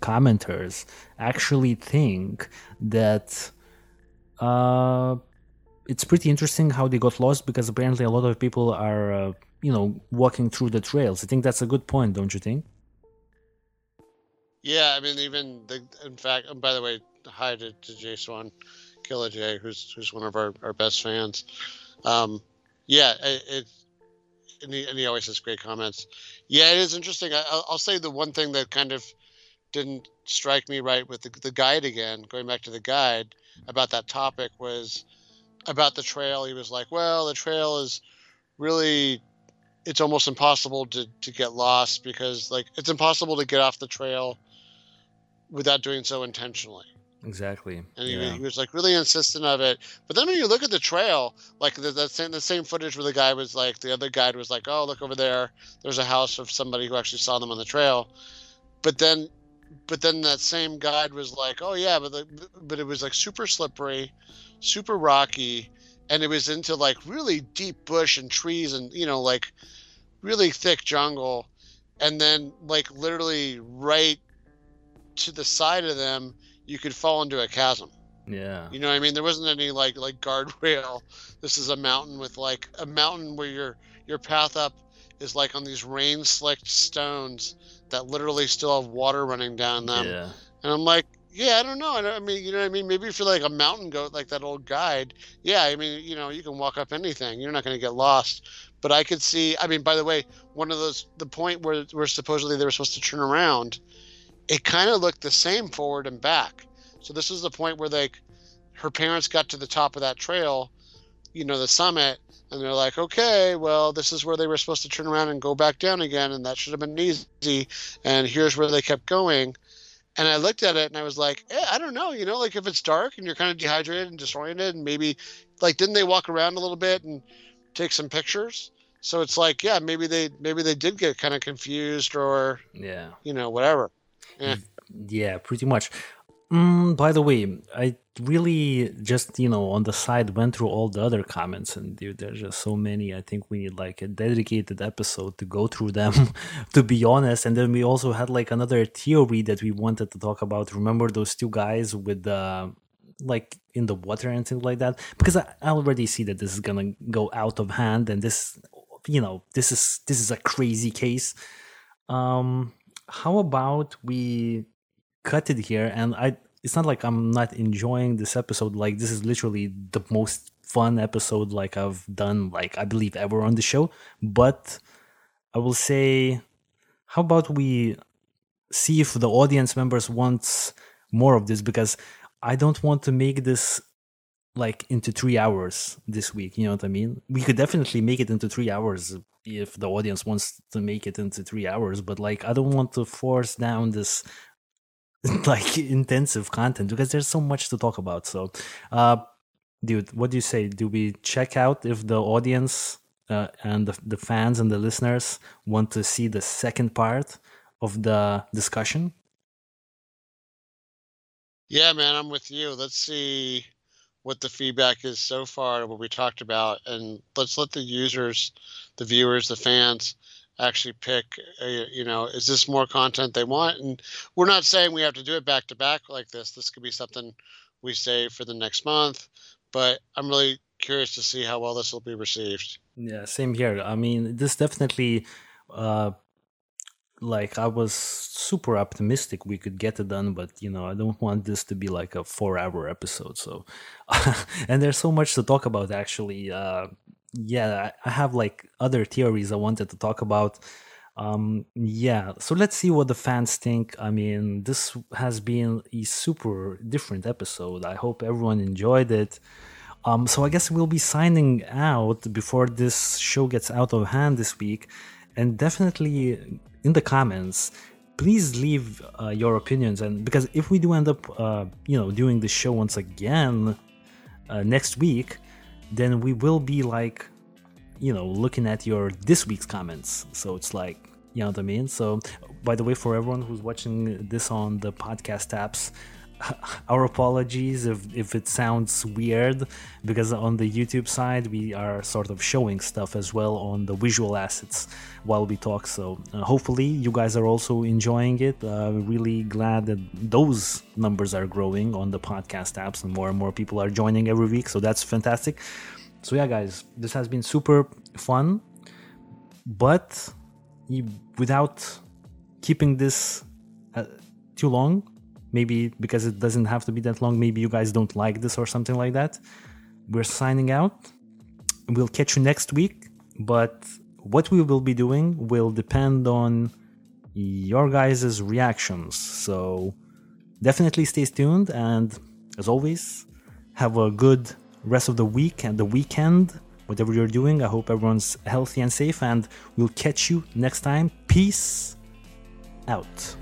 commenters actually think that uh, it's pretty interesting how they got lost because apparently a lot of people are, uh, you know, walking through the trails. I think that's a good point, don't you think? Yeah, I mean even the in fact and by the way, hi to, to Jason Killer J, who's who's one of our, our best fans. Um yeah, it, it and he, and he always has great comments. Yeah, it is interesting. I, I'll, I'll say the one thing that kind of didn't strike me right with the, the guide again, going back to the guide about that topic was about the trail. He was like, well, the trail is really, it's almost impossible to, to get lost because like it's impossible to get off the trail without doing so intentionally. Exactly. And he, yeah. he was like really insistent of it. But then when you look at the trail, like the, the same the same footage where the guy was like the other guide was like, "Oh, look over there. There's a house of somebody who actually saw them on the trail." But then, but then that same guide was like, "Oh yeah, but the, but it was like super slippery, super rocky, and it was into like really deep bush and trees and you know like really thick jungle, and then like literally right to the side of them." You could fall into a chasm. Yeah. You know what I mean? There wasn't any like like guardrail. This is a mountain with like a mountain where your your path up is like on these rain slicked stones that literally still have water running down them. yeah. And I'm like, yeah, I don't know. I, don't, I mean, you know what I mean? Maybe if you're like a mountain goat, like that old guide, yeah, I mean, you know, you can walk up anything. You're not going to get lost. But I could see. I mean, by the way, one of those the point where where supposedly they were supposed to turn around it kind of looked the same forward and back. So this is the point where like her parents got to the top of that trail, you know, the summit, and they're like, okay, well, this is where they were supposed to turn around and go back down again, and that should have been easy. And here's where they kept going. And I looked at it and I was like, eh, I don't know, you know, like if it's dark and you're kind of dehydrated and disoriented, and maybe like didn't they walk around a little bit and take some pictures? So it's like, yeah, maybe they maybe they did get kind of confused or Yeah. you know whatever. Yeah. Yeah, pretty much. Mm, by the way, I really just you know on the side went through all the other comments, and dude, there's just so many. I think we need like a dedicated episode to go through them, to be honest. And then we also had like another theory that we wanted to talk about. Remember those two guys with the like in the water and things like that? Because I already see that this is gonna go out of hand, and this, you know, this is this is a crazy case. Um, how about we cut it here? And i it's not like i'm not enjoying this episode. Like this is literally the most fun episode like i've done like i believe ever on the show. But i will say how about we see if the audience members wants more of this? Because i don't want to make this like into three hours this week you know what i mean we could definitely make it into three hours if the audience wants to make it into three hours but like i don't want to force down this like intensive content because there's so much to talk about. So, uh, dude, what do you say? Do we check out if the audience uh, and the, the fans and the listeners want to see the second part of the discussion? Yeah, man, I'm with you. Let's see what the feedback is so far, what we talked about, and let's let the users, the viewers, the fans actually pick a, you know is this more content they want? And we're not saying we have to do it back to back like this. This could be something we save for the next month but i'm really curious to see how well this will be received. Yeah same here. I mean this definitely uh like i was super optimistic we could get it done but you know i don't want this to be like a four hour episode so and there's so much to talk about actually uh yeah, I have like other theories I wanted to talk about. Um, yeah, so let's see what the fans think. I mean, this has been a super different episode. I hope everyone enjoyed it. Um, so I guess we'll be signing out before this show gets out of hand this week. And definitely in the comments, please leave uh, your opinions. And because if we do end up, uh, you know, doing the show once again uh, next week, then we will be like you know looking at your this week's comments so it's like you know what i mean so by the way for everyone who's watching this on the podcast apps our apologies if, if it sounds weird because on the youtube side we are sort of showing stuff as well on the visual assets while we talk. So uh, hopefully you guys are also enjoying it. Uh, really glad that those numbers are growing on the podcast apps and more and more people are joining every week. So that's fantastic. So yeah guys this has been super fun. But without keeping this uh, too long maybe because it doesn't have to be that long maybe you guys don't like this or something like that. We're signing out. We'll catch you next week but what we will be doing will depend on your guys' reactions. So definitely stay tuned and as always have a good rest of the week and the weekend whatever you're doing. I hope everyone's healthy and safe and we'll catch you next time. Peace out